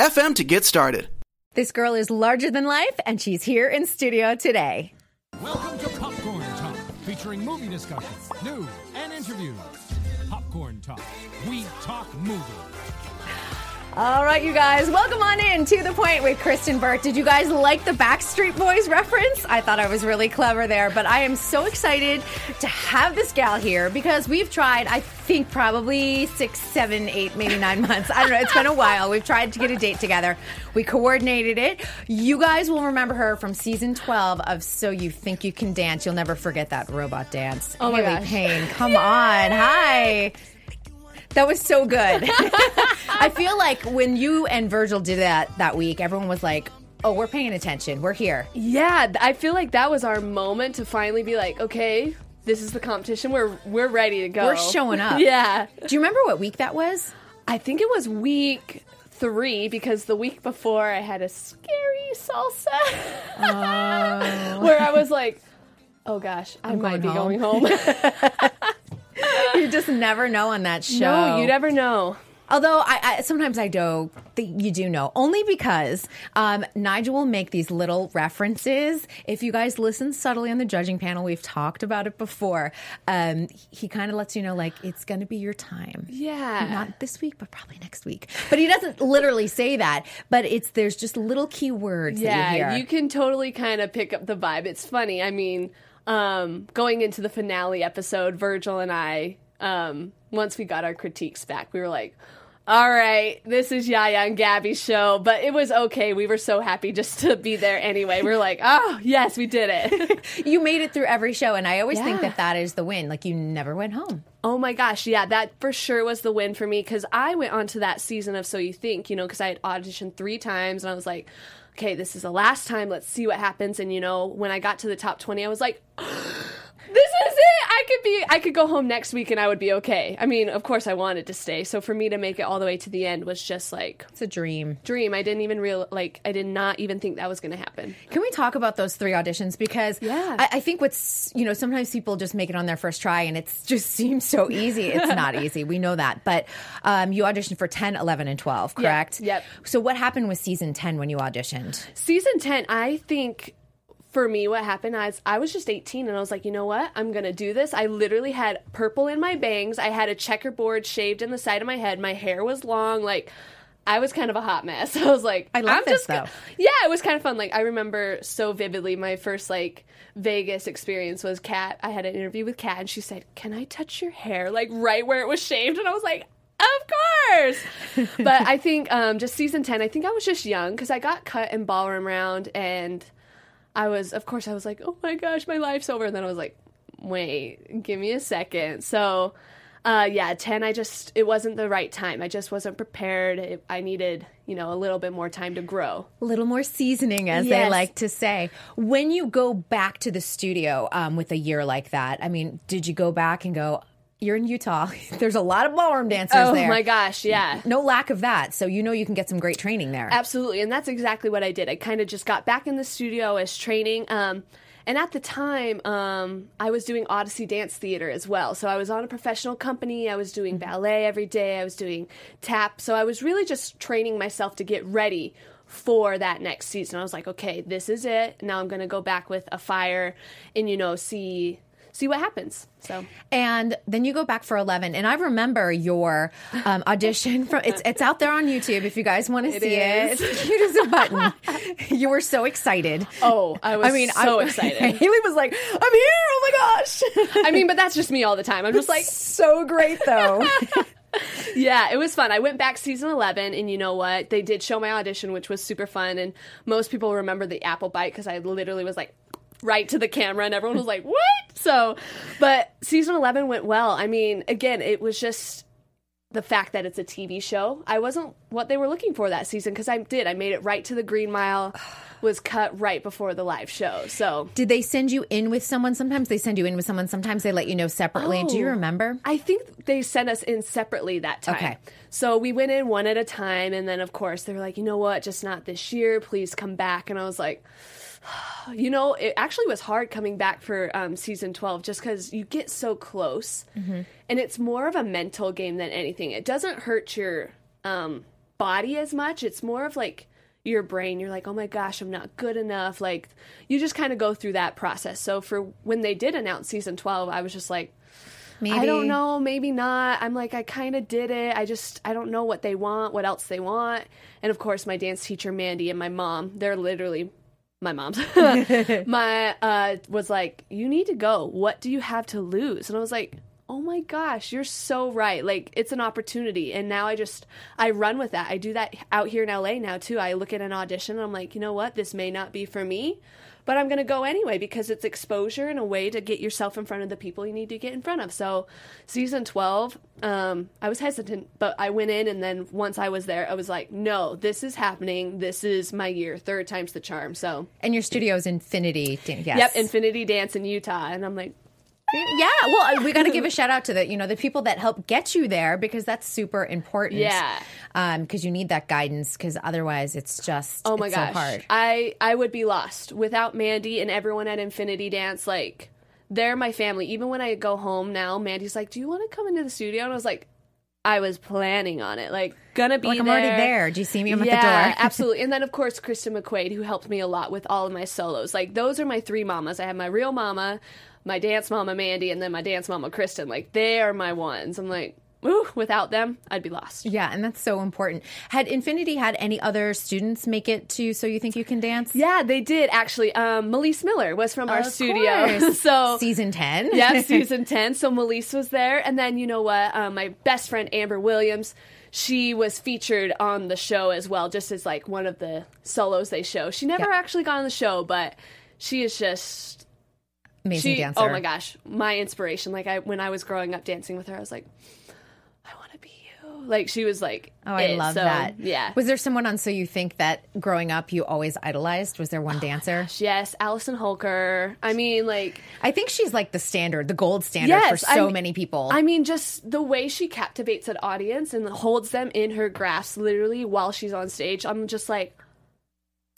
FM to get started. This girl is larger than life, and she's here in studio today. Welcome to Popcorn Talk, featuring movie discussions, news, and interviews. Popcorn Talk, we talk movie. All right, you guys, welcome on in to the point with Kristyn Burtt. Did you guys like the Backstreet Boys reference? I thought I was really clever there, but I am so excited to have this gal here because we've tried, I think, probably six, seven, eight, maybe nine months. I don't know. It's been a while. We've tried to get a date together. We coordinated it. You guys will remember her from season 12 of So You Think You Can Dance. You'll never forget that robot dance. Oh my Haley gosh. Payne, come on. Hi. That was so good. I feel like when you and Virgil did that that week, everyone was like, "Oh, we're paying attention. We're here." Yeah, I feel like that was our moment to finally be like, okay, this is the competition. We're we're ready to go. We're showing up. Yeah, Do you remember what week that was? I think it was week three because the week before I had a scary salsa oh. where I was like, oh gosh, I might going be going home. You just never know on that show. no, you never know. Although I, I sometimes I do, you do know only because um, Nigel will make these little references. If you guys listen subtly on the judging panel, we've talked about it before. Um, he kind of lets you know like it's going to be your time. Yeah. not this week, but probably next week. But he doesn't literally say that. But it's there's just little key words. Yeah, you, you can totally kind of pick up the vibe. It's funny. I mean, um, going into the finale episode, Virgil and I, um, once we got our critiques back, we were like, all right, this is Jaja and Gaby's show, but it was okay. We were so happy just to be there anyway. We are like, oh, yes, we did it. you made it through every show, and I always think that that is the win. Like you never went home. Oh my gosh, yeah, that for sure was the win for me because I went on to that season of So You Think, you know, because I had auditioned three times and I was like, okay, this is the last time, let's see what happens. And, you know, when I got to the top 20, I was like, this is it! I could be, I could go home next week and I would be okay. I mean, of course, I wanted to stay. So for me to make it all the way to the end was just like, It's a dream. dream. I didn't even real, like, I did not even think that was going to happen. Can we talk about those three auditions? Because Yeah. I, I think what's you know sometimes people just make it on their first try and it just seems so easy. It's not easy. We know that. But um, you auditioned for 10, 11, and 12, correct? yep. So what happened with season 10 when you auditioned? season 10 i think for me what happened is i was just 18 and i was like you know what i'm gonna do this i literally had purple in my bangs i had a checkerboard shaved in the side of my head my hair was long like I was kind of a hot mess. I was like, I love I'm this, just though. Yeah, it was kind of fun. Like I remember so vividly my first like Vegas experience was Cat. I had an interview with Cat, and she said, "Can I touch your hair like right where it was shaved?" And I was like, "Of course." but I think um, just season ten. I think I was just young because I got cut in ballroom round, and I was, of course, I was like, "Oh my gosh, my life's over." And then I was like, "Wait, give me a second. So. Uh, yeah, 10, I just, it wasn't the right time. I just wasn't prepared. It, I needed, you know, a little bit more time to grow. A little more seasoning, as they like to say. When you go back to the studio um, with a year like that, I mean, did you go back and go, you're in Utah. There's a lot of ballroom dancers Oh there. my gosh, yeah. No lack of that. So you know you can get some great training there. Absolutely, and that's exactly what I did. I kind of just got back in the studio as training. Um, and at the time, um, I was doing Odyssey Dance Theater as well. So I was on a professional company. I was doing ballet every day. I was doing tap. So I was really just training myself to get ready for that next season. I was like, okay, this is it. Now I'm going to go back with a fire and you know see see what happens. So And then you go back for 11. And I remember your um, audition from it's it's out there on YouTube if you guys want to see is. it. It's cute as a button. you were so excited. oh, I was I mean, so I, excited. Haley was like, "I'm here! Oh my gosh!" I mean, but that's just me all the time. I'm just like, so great though. Yeah, it was fun. I went back season 11, and you know what? They did show my audition, which was super fun. And most people remember the apple bite because I literally was like right to the camera, and everyone was like, what? So, but season 11 went well. I mean, again, it was just. the fact that it's a TV show. I wasn't what they were looking for that season because I did. I made it right to the Green Mile, was cut right before the live show. So Did they send you in with someone? Sometimes they send you in with someone. Sometimes they let you know separately. Do you Oh. remember? I think they sent us in separately that time. Okay. So we went in one at a time, and then of course they were like, you know what, just not this year. Please come back. And I was like, you know, it actually was hard coming back for um, season twelve, just because you get so close, and it's more of a mental game than anything. It doesn't hurt your um, body as much. It's more of like your brain. You're like, oh my gosh, I'm not good enough. Like you just kind of go through that process. So for when they did announce season twelve, I was just like. Maybe. I don't know, maybe not. I'm like, I kind of did it. I just, I don't know what they want, what else they want. And of course, my dance teacher, Mandy, and my mom, they're literally my mom's, my, uh, was like, you need to go. What do you have to lose? And I was like, oh my gosh, you're so right. Like, it's an opportunity. And now I just, I run with that. I do that out here in LA now too. I look at an audition and I'm like, you know what? This may not be for me but I'm going to go anyway because it's exposure and a way to get yourself in front of the people you need to get in front of. So, season 12, um, I was hesitant, but I went in, and then once I was there, I was like, no, this is happening. This is my year. Third time's the charm. So, And your studio is Infinity. Yes. yep, Infinity Dance in Utah. And I'm like, Yeah, well, we got to give a shout out to the you know the people that help get you there because that's super important. Yeah. Um, because you need that guidance because otherwise it's just oh my it's gosh, so hard. I I would be lost without Mandy and everyone at Infinity Dance. Like they're my family. Even when I go home now, Mandy's like, "Do you want to come into the studio?" And I was like, "I was planning on it. Like gonna be Like I'm there. already there. Do you see me? I'm yeah, at the door. absolutely. And then of course Kristen McQuaid, who helped me a lot with all of my solos. Like those are my three mamas. I have my real mama, my dance mama Mandy, and then my dance mama Kristen. Like they are my ones. I'm like, ooh, without them, I'd be lost. Yeah, and that's so important. Had Infinity had any other students make it to So You Think You Can Dance? Yeah, they did actually. Um, Malece Miller was from our Of studio, so season ten. yeah, season 10. So Melise was there. And then, you know what? Um, my best friend, Amber Williams, she was featured on the show as well, just as like one of the solos they show. She never actually got on the show, but she is just. Amazing She, dancer. oh my gosh, my inspiration. Like I, when I was growing up dancing with her, I was like, I want to be you. Like she was like, Oh, I it. love So, that. Yeah. Was there someone on So You Think that growing up you always idolized? Was there one Oh dancer? yes, Allison Holker. I mean, like, I think she's like the standard, the gold standard Yes, for so I- many people. I mean, just the way she captivates an audience and holds them in her grasp literally while she's on stage. I'm just like,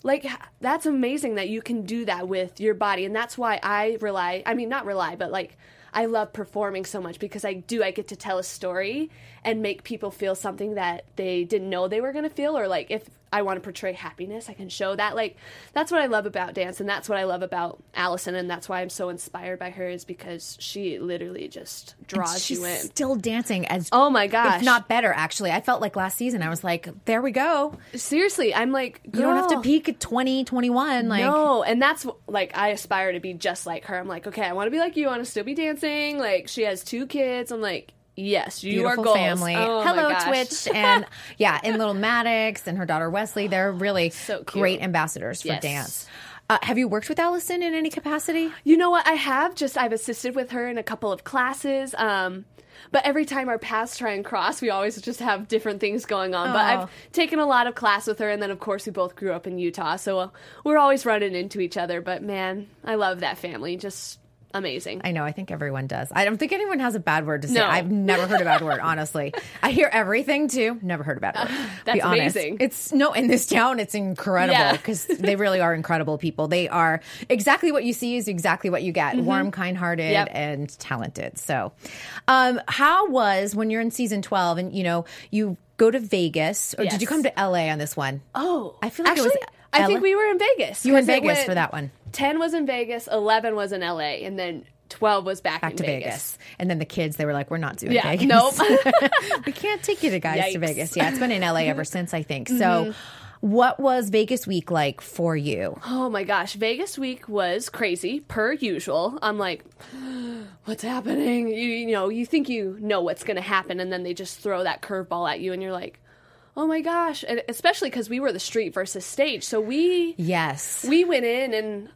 like that's amazing that you can do that with your body, and that's why I rely. I mean, not rely, but like I love performing so much because I do. I get to tell a story and make people feel something that they didn't know they were going to feel, or like if I want to portray happiness, I can show that. Like that's what I love about dance, and that's what I love about Allison, and that's why I'm so inspired by her is because she literally just draws you in. still dancing as Oh my gosh! if not better. Actually, I felt like last season I was like, there we go. seriously, I'm like, You don't have to peak at 20, 21. Like, no, and that's like I aspire to be just like her. I'm like, okay, I want to be like you. I want to still be dancing. Like she has two kids. I'm like, yes, you beautiful are goals. family. Oh, my Hello, gosh. Twitch, and yeah, and little Maddox and her daughter Weslie. They're really So great ambassadors for Yes. dance. Uh, have you worked with Allison in any capacity? You know what? I have just I've assisted with her in a couple of classes. Um, but every time our paths try and cross, we always just have different things going on. But Oh. I've taken a lot of class with her, and then of course we both grew up in Utah, so uh, we're always running into each other. But man, I love that family. Just amazing. I know. I think everyone does. I don't think anyone has a bad word to say. No. I've never heard a bad word. Honestly, I hear everything too. Never heard a bad word. That's Be honest. amazing. It's no in this town. It's incredible Yeah. because they really are incredible people. They are exactly what you see is exactly what you get. Warm, kind-hearted, Mm-hmm. Yep. and talented. So, um, how was when you're in season twelve and you know you go to Vegas or did you come to LA on this one? oh, I feel like it was I think we were in Vegas. You were in Vegas went- for that one. 10 was in Vegas, 11 was in LA, and then 12 was back, Back in to Vegas. Vegas. and then the kids they were like, "We're not doing Yeah, Vegas. nope. we can't take you to guys to Yikes. Mm-hmm. Vegas. Yeah, it's been in LA ever since, I think. So, what was Vegas week like for you? Oh my gosh, Vegas week was crazy per usual. I'm like, what's happening? You, you know, you think you know what's going to happen, and then they just throw that curveball at you, and you're like, oh my gosh. And especially because we were the street versus stage. So we Yes. we went in and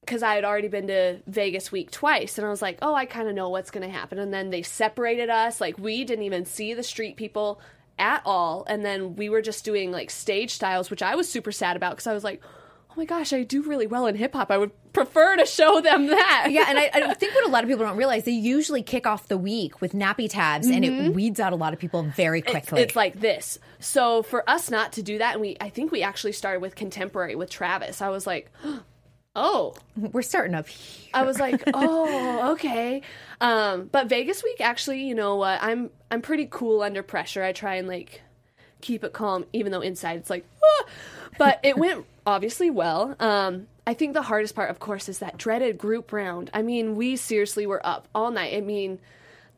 because I had already been to Vegas week twice, and I was like, oh, I kind of know what's going to happen. And then they separated us. Like we didn't even see the street people at all, and then we were just doing like stage styles, which I was super sad about because I was like, oh my gosh, I do really well in hip hop. I would prefer to show them that. Yeah, and I, I think what a lot of people don't realize, they usually kick off the week with NappyTabs, and it weeds out a lot of people very quickly. It's, like this. So for us not to do that, and we, I think we actually started with contemporary with Travis. I was like, oh, We're starting up. I was like, oh, okay. Um, but Vegas week, actually, you know what? I'm I'm pretty cool under pressure. I try and like keep it calm, even though inside it's like, ah! But it went obviously well. Um, I think the hardest part, of course, is that dreaded group round. I mean, we seriously were up all night. I mean,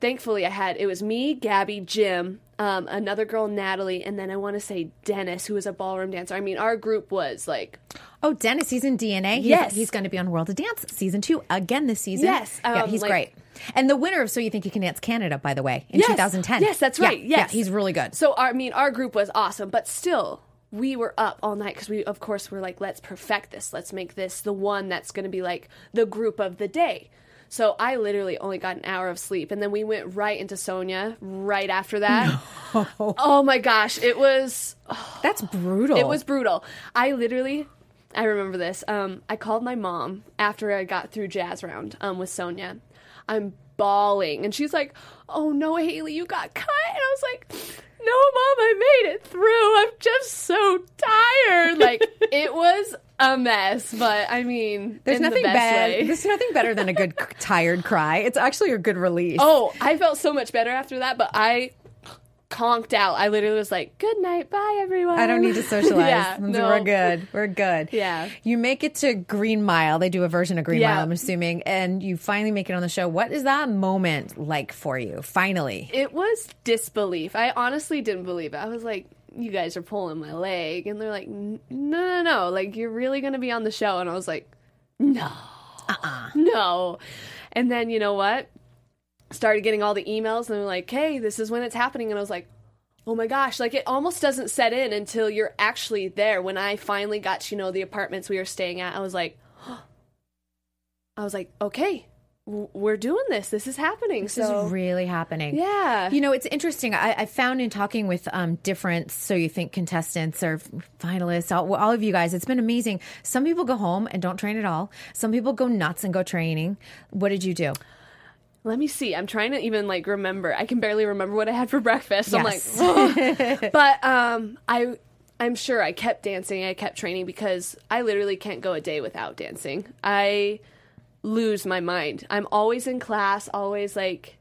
thankfully, I had it was me, Gaby, Jim, um, another girl, Natalie, and then I want to say Denys, who was a ballroom dancer. I mean, our group was like Oh, Denys, he's in DNA. He's, Yes. He's going to be on World of Dance season two again this season. Yes, yeah, um, he's like- great. And the winner of So You Think You Can Dance Canada, by the way, in Yes. 2010. Yes, that's right. Yeah, Yes. he's really good. So our, I mean, our group was awesome, but still, we were up all night because we, of course, were like, let's perfect this. Let's make this the one that's going to be like the group of the day. So I literally only got an hour of sleep, and then we went right into Sonya right after that. Oh my gosh, it was That's brutal. it was brutal. I literally, I remember this. Um, I called my mom after I got through jazz round um, with Sonya. I'm bawling, and she's like, "Oh no, Haley, you got cut." And I was like, "No, mom, I made it through. I'm just so tired." Like it was a mess, but I mean, There's in nothing the bad. way. There's nothing better than a good tired cry. It's actually a good release. Oh, I felt so much better after that, but I conked out. I literally was like, "Good night, bye, everyone." I don't need to socialize. yeah, no. We're good. We're good. Yeah. You make it to Green Mile. They do a version of Green Yeah. Mile, I'm assuming, and you finally make it on the show. What is that moment like for you? Finally. It was disbelief. I honestly didn't believe it. I was like, "You guys are pulling my leg," and they're like, "No, no, no! Like you're really gonna be on the show?" And I was like, "No, uh-uh. no." And then you know what? Started getting all the emails, and they're like, "Hey, this is when it's happening," and I was like. Oh my gosh, like it almost doesn't set in until you're actually there. When I finally got to know the apartments we were staying at, I was like, I was like, okay, we're doing this. This is happening. This so is really happening. yeah, You know, it's interesting. I, I found in talking with um, different So You Think contestants or finalists, all, all of you guys, it's been amazing. Some people go home and don't train at all. Some people go nuts and go training. What did you do? Let me see. I'm trying to even like remember. I can barely remember what I had for breakfast. I'm like, Yes. But um, I I'm sure I kept dancing. I kept training because I literally can't go a day without dancing. I lose my mind. I'm always in class. Always like.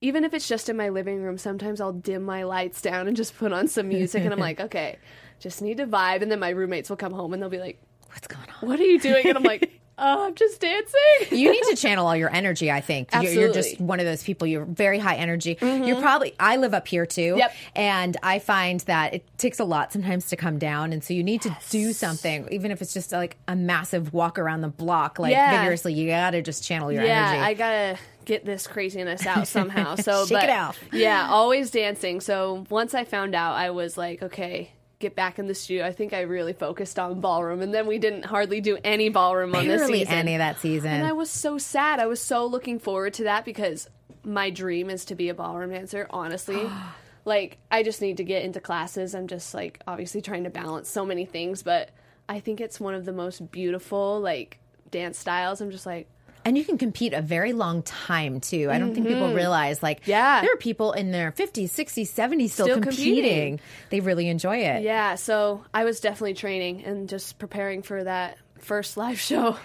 Even if it's just in my living room, sometimes I'll dim my lights down and just put on some music, and I'm like, okay, just need to vibe. And then my roommates will come home and they'll be like, What's going on? "What are you doing?" And I'm like, "Oh, I'm just dancing." You need to channel all your energy, I think. You're, you're just one of those people. You're very high energy. Mm-hmm. You're probably, I live up here too. Yep. And I find that it takes a lot sometimes to come down. And so you need to do something, even if it's just like a massive walk around the block, like Yeah. vigorously. You got to just channel your yeah, energy. I gotta get this craziness out somehow. So, Shake but, it off. Yeah, always dancing. So once I found out, I was like, okay, get back in the studio. I think I really focused on ballroom, and then we didn't hardly do any ballroom on this season. any of that season. And I was so sad. I was so looking forward to that because my dream is to be a ballroom dancer, honestly. like, I just need to get into classes. I'm just like obviously trying to balance so many things, but I think it's one of the most beautiful like dance styles. I'm just like, And you can compete a very long time too. I don't think people realize like Mm-hmm. Yeah. there are people in their 50s, 60s, 70s still, Still competing. competing. They really enjoy it. yeah, so I was definitely training and just preparing for that first live show.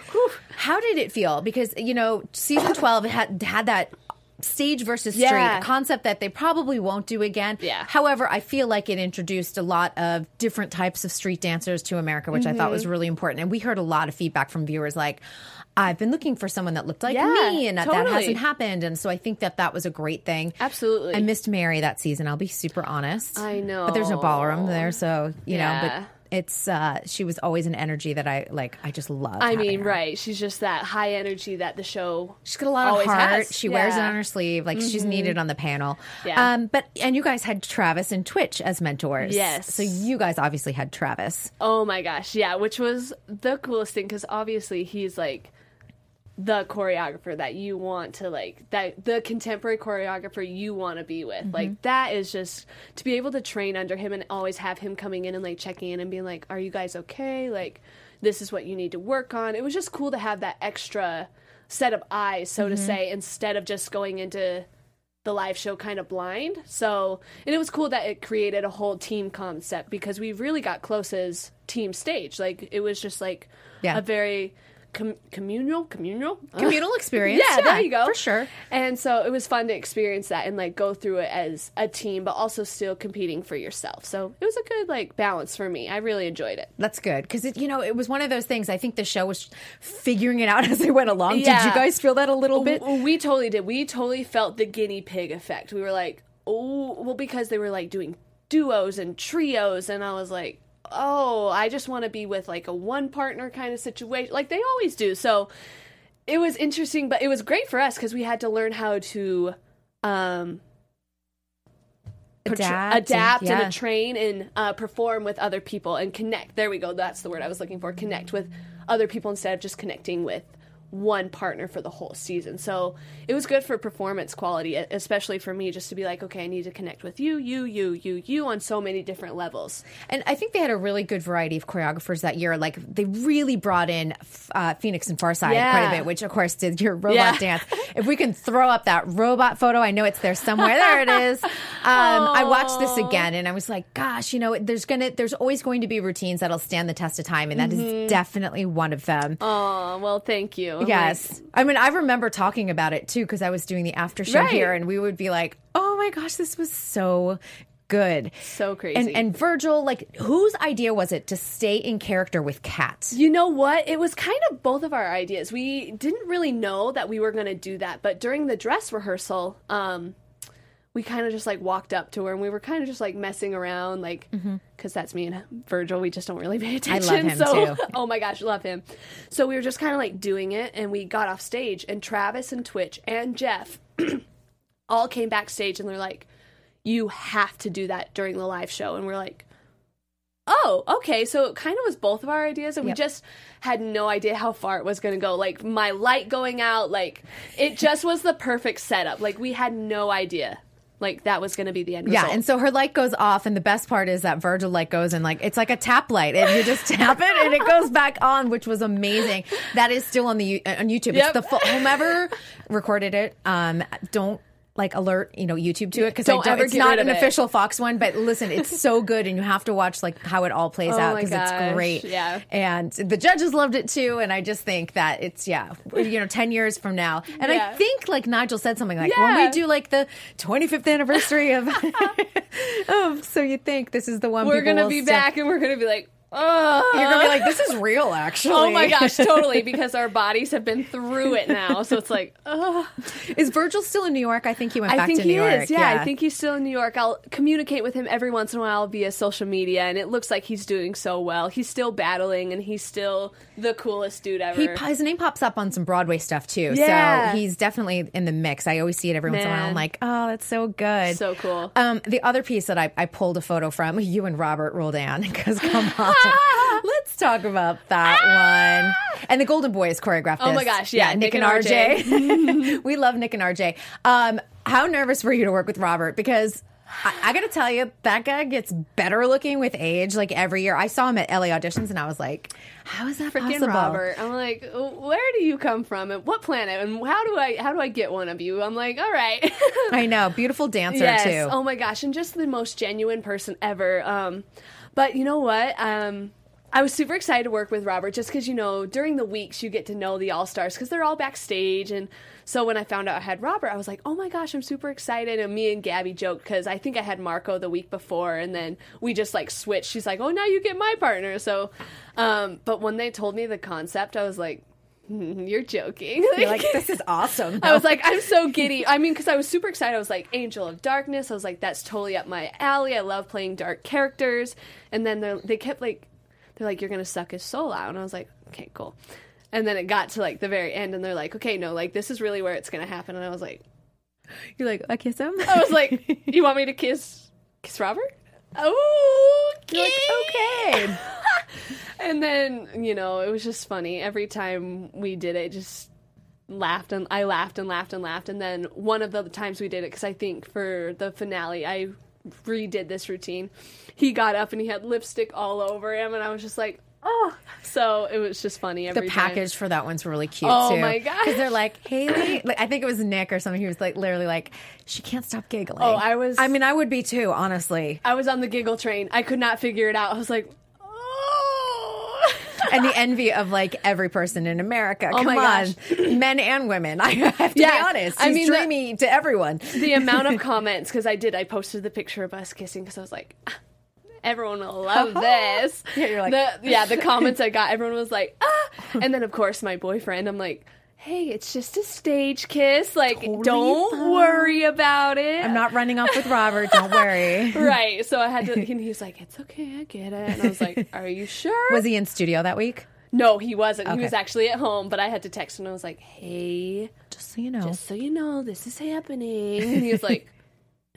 How did it feel? Because you know, season 12 had had that stage versus street Yeah. a concept that they probably won't do again. Yeah. However, I feel like it introduced a lot of different types of street dancers to America, which I thought Mm-hmm. was really important. And we heard a lot of feedback from viewers like I've been looking for someone that looked like Yeah, me, and that, that hasn't happened. And so I think that that was a great thing. Absolutely. I missed Mary that season. I'll be super honest. I know. but there's no ballroom there, so you know. Yeah. But it's uh, she was always an energy that I like. I just love. I mean, her. right. She's just that high energy that the show She's got a lot of heart. has. She wears it Mm-hmm. on her sleeve. Like she's needed on the panel. Yeah. Um, but and you guys had Travis and Twitch as mentors. Yes. So you guys obviously had Travis. Oh my gosh, yeah, which was the coolest thing because obviously he's like the choreographer that you want to like that the contemporary choreographer you want to be with like mm-hmm. that is just to be able to train under him and always have him coming in and like checking in and being like are you guys okay like this is what you need to work on it was just cool to have that extra set of eyes so to mm-hmm. say instead of just going into the live show kind of blind. So, and it was cool that it created a whole team concept because we really got close as team stage. Like it was just like Yeah. a very com- communal, communal, Communal experience. yeah, there you go. For sure. And so it was fun to experience that and like go through it as a team, but also still competing for yourself. So it was a good like balance for me. I really enjoyed it. That's good because it, you know, it was one of those things. I think the show was figuring it out as they went along. Did you guys feel that a little bit? W- We totally did. We totally felt the guinea pig effect. We were like, oh, well, because they were like doing duos and trios, and I was like, oh, I just want to be with like a one partner kind of situation, like they always do. So it was interesting, but it was great for us because we had to learn how to um, Adapt and- adapt and, yeah. train and uh, perform with other people and connect. There we go. That's the word I was looking for. Connect with other people instead of just connecting with one partner for the whole season. So it was good for performance quality, especially for me, just to be like, okay, I need to connect with you, you, you, you, you on so many different levels. And I think they had a really good variety of choreographers that year. Like they really brought in uh, Phoenix and Pharside Yeah. quite a bit, which of course did your robot Yeah. dance. If we can throw up that robot photo, I know it's there somewhere. There it is. Um, I watched this again and I was like, gosh, you know, there's gonna, there's always going to be routines that'll stand the test of time, and that is Mm-hmm. definitely one of them. Oh, well, thank you. I'm Yes. I mean, I remember talking about it too because I was doing the after show Right. here and we would be like, oh my gosh, this was so good. So crazy. And, and Virgil, like, whose idea was it to stay in character with Cat? You know what? It was kind of both of our ideas. We didn't really know that we were going to do that, but during the dress rehearsal, um, we kind of just like walked up to her and we were kind of just like messing around, like, mm-hmm. because that's me and Virgil. We just don't really pay attention. I love him, so, too. oh my gosh, love him. So we were just kind of like doing it, and we got off stage, and Travis and Twitch and Jeff all came backstage, and they're like, "You have to do that during the live show," and we're like. Oh, okay. So it kind of was both of our ideas, and Yep. we just had no idea how far it was going to go. Like my light going out, like it just was the perfect setup. Like we had no idea, like that was going to be the end Yeah, result. and so her light goes off, and the best part is that Virgil light goes and like it's like a tap light, and you just tap it and it goes back on, which was amazing. That is still on the on YouTube. Yep. It's the full, whomever recorded it. Um, don't like alert you know YouTube to it because Don't it's not an it. official Fox one. But listen, it's so good, and you have to watch like how it all plays Oh out because it's great. yeah. and the judges loved it too, and I just think that it's yeah, you know, ten years from now, and I think like Nigel said something like when we do like the 25th anniversary of, of oh, so you think this is the one we're going to be still- back, and we're going to be like, oh, You're gonna be like, this is real, actually. oh my gosh, totally, because our bodies have been through it now. So it's like, is Virgil still in New York? I think he went I back think to he New York. is. Yeah, I think he's still in New York. I'll communicate with him every once in a while via social media, and it looks like he's doing so well. He's still battling, and he's still the coolest dude ever. He, his name pops up on some Broadway stuff too, Yeah. so he's definitely in the mix. I always see it every once in a while. I'm like, oh, that's so good, So cool. Um, the other piece that I, I pulled a photo from you and Robert Roldan because come on, let's talk about that one. And the Golden Boys choreographed. Oh my gosh, yeah, Nick, Nick and and RJ. we love Nick and RJ. Um, how nervous were you to work with Robert? Because I, I got to tell you, that guy gets better looking with age. Like every year, I saw him at LA auditions, and I was like, "How is that Freaking possible?" Robert. I'm like, where do you come from, and what planet, and how do I how do I get one of you? I'm like, all right. I know, beautiful dancer yes. too. Oh my gosh, and just the most genuine person ever. Um, but you know what? Um, I was super excited to work with Robert just because you know during the weeks you get to know the all stars because they're all backstage and. So when I found out I had Robert, I was like, "Oh my gosh, I'm super excited!" And me and Gaby joked because I think I had Marko the week before, and then we just like switched. She's like, "Oh, now you get my partner." So, um, but when they told me the concept, I was like, "Hmm, "You're joking!" You're like, this is awesome. I was like, I'm so giddy. I mean, because I was super excited. I was like, Angel of Darkness. I was like, that's totally up my alley. I love playing dark characters. And then they kept like, they're like, you're gonna suck his soul out. And I was like, okay, cool. And then it got to like the very end, and they're like, okay, no, like this is really where it's gonna happen. And I was like, You're like, I kiss him. I was like, you want me to kiss kiss Robert? Oh, You're like, okay. And then, you know, it was just funny. Every time we did it, just laughed and I laughed and laughed and laughed. And then one of the times we did it, because I think for the finale, I redid this routine. He got up and he had lipstick all over him, and I was just like, oh. So it was just funny. The Every time. package for that one's really cute Oh too. my god! Because they're like Haley. Like, I think it was Nick or something. He was like literally like, she can't stop giggling. Oh, I was- I mean, I would be too, honestly. I was on the giggle train. I could not figure it out. I was like. And the envy of like every person in America. Come my on, gosh. men and women. I have to Yeah, be honest. I He's mean, the- dreamy to everyone. the amount of comments because I did. I posted the picture of us kissing because I was like, "Ah, everyone will love this. Yeah, you're like- the, yeah. The comments I got, everyone was like, ah, and then of course my boyfriend. I'm like. Hey, it's just a stage kiss. Like, don't fine. worry about it. I'm not running off with Robert. Don't worry. right. So I had to. And he was like, "It's okay, I get it." And I was like, "Are you sure?" Was he in studio that week? no, he wasn't. He was actually at home. But I had to text him. I was like, "Hey, Just so you know. just so you know, this is happening." And he was like,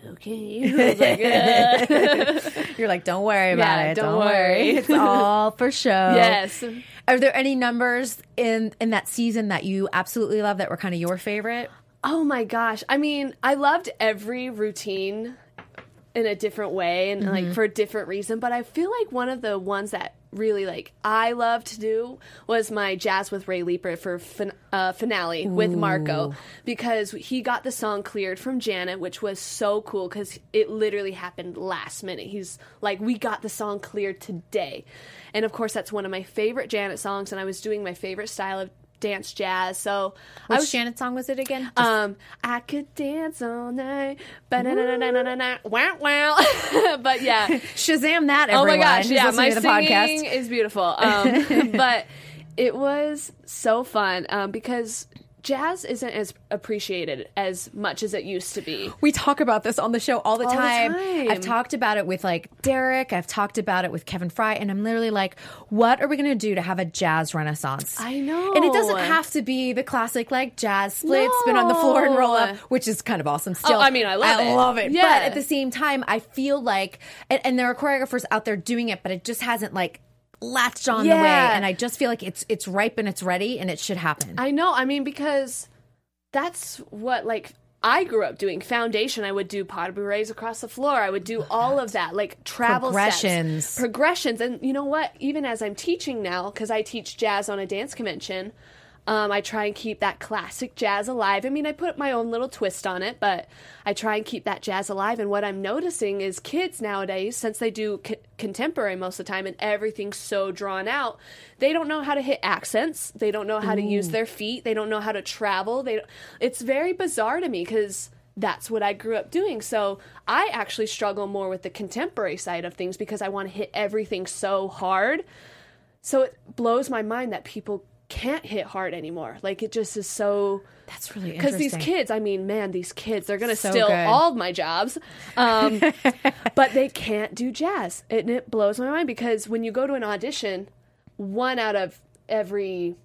"Okay." Like, "Yeah." Uh, You're like, don't worry about Yeah, it. don't worry. It's all for show. yes. Are there any numbers in in that season that you absolutely love that were kind of your favorite? Oh my gosh. I mean, I loved every routine in a different way and like mm-hmm. for a different reason, but I feel like one of the ones that really like I love to do was my jazz with Ray Leeper for fin- uh, finale with Marko. Because he got the song cleared from Janet, which was so cool because it literally happened last minute. He's like, we got the song cleared today, and of course that's one of my favorite Janet songs, and I was doing my favorite style of dance jazz, so I Which was Janet song was it again? um, I could dance all night, wow, wow. but yeah, Shazam that! Everyone. oh my gosh, who's yeah, my to singing podcast. is beautiful. Um, but it was so fun um, because jazz isn't as appreciated as much as it used to be. We talk about this on the show all the, All the time. time. I've talked about it with like Derek. I've talked about it with Kevin Fry, and I'm literally like, what are we going to do to have a jazz renaissance? I know. And it doesn't have to be the classic like jazz split, spin on the floor and roll up, which is kind of awesome. Still, Oh, I mean, I love I it. love it. Yeah. But at the same time, I feel like, and, and there are choreographers out there doing it, but it just hasn't like latched on the way. And I just feel like it's it's ripe and it's ready, and it should happen. I know. I mean, because that's what like I grew up doing. Foundation, I would do de bourrées across the floor. I would do all of that, like travel steps, Progressions. progressions. And you know what? Even as I'm teaching now, because I teach jazz on a dance convention, um, I try and keep that classic jazz alive. I mean, I put my own little twist on it, but I try and keep that jazz alive. And what I'm noticing is kids nowadays, since they do co- contemporary most of the time and everything's so drawn out, they don't know how to hit accents. They don't know how to use their feet. They don't know how to travel. They, it's very bizarre to me because that's what I grew up doing. So I actually struggle more with the contemporary side of things because I want to hit everything so hard. So it blows my mind that people can't hit hard anymore. Like it just is so That's really because these kids, I mean, man, these kids, they're gonna So steal good. all of my jobs, um, but they can't do jazz, and it blows my mind because when you go to an audition, one out of every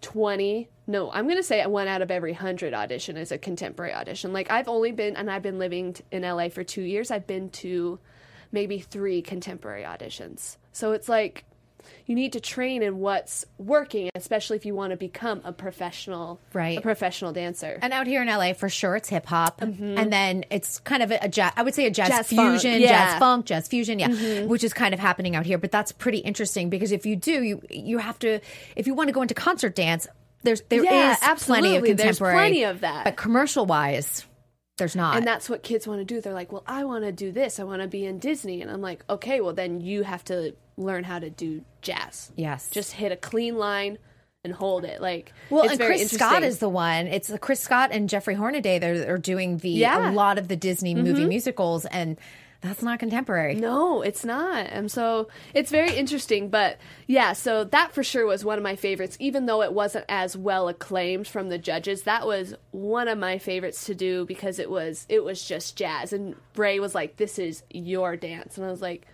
twenty, no, I'm gonna say one out of every hundred audition is a contemporary audition. Like I've only been, and I've been living in LA for two years. I've been to maybe three contemporary auditions, so it's like you need to train in what's working, especially if you want to become a professional, Right. A professional dancer. And out here in LA, for sure, it's hip hop, and then it's kind of a, a jazz. I would say a jazz, Mm-hmm. Jazz fusion, yeah. Mm-hmm. jazz funk, jazz fusion, yeah, which is kind of happening out here. But that's pretty interesting because if you do, you you have to if you want to go into concert dance. There's there is Yeah, plenty of absolutely. There's plenty of that. but commercial wise, there's not. and that's what kids want to do. They're like, well, I want to do this. I want to be in Disney. And I'm like, okay, well, then you have to learn how to do jazz. Yes. Just hit a clean line and hold it. Like, Well, and Chris Scott is the one. It's Chris Scott and Jeffrey Hornaday. They're, doing the Yeah. Mm-hmm. a lot of the Disney movie musicals, and that's not contemporary. No, it's not. And so it's very interesting. But yeah, so that for sure was one of my favorites, even though it wasn't as well acclaimed from the judges. That was one of my favorites to do because it was it was just jazz. And Ray was like, This is your dance. And I was like,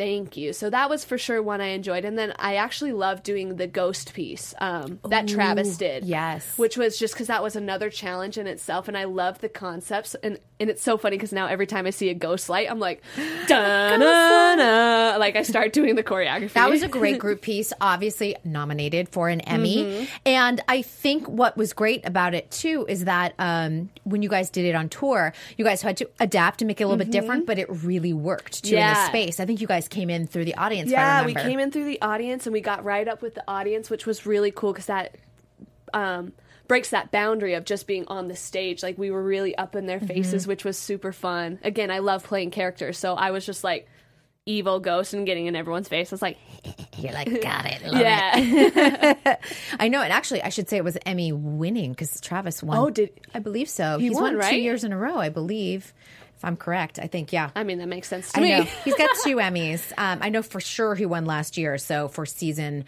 Thank you. So that was for sure one I enjoyed, and then I actually loved doing the ghost piece um, that Travis did. yes. which was just because that was another challenge in itself, and I loved the concepts. And and it's so funny because now every time I see a ghost light, I'm like, da na na, like I start doing the choreography. That was a great group piece, obviously nominated for an Emmy. Mm-hmm. And I think what was great about it too is that um, when you guys did it on tour, you guys had to adapt and make it a little bit different, but it really worked too in the Mm-hmm. Space. I think you guys came in through the audience. Yeah, we came in through the audience and we got right up with the audience, which was really cool because that um, breaks that boundary of just being on the stage. Like we were really up in their Mm-hmm. faces, which was super fun. Again, I love playing characters, so I was just like evil ghost and getting in everyone's face. I was like, You're like, got it. love it." yeah, I know. And actually, I should say it was Emmy winning because Travis won. Oh, did- I believe so? He He's won, won, two years in a row, I believe. If I'm correct, I think yeah. I mean that makes sense to I me. know he's got two Emmys. Um, I know for sure he won last year. So for season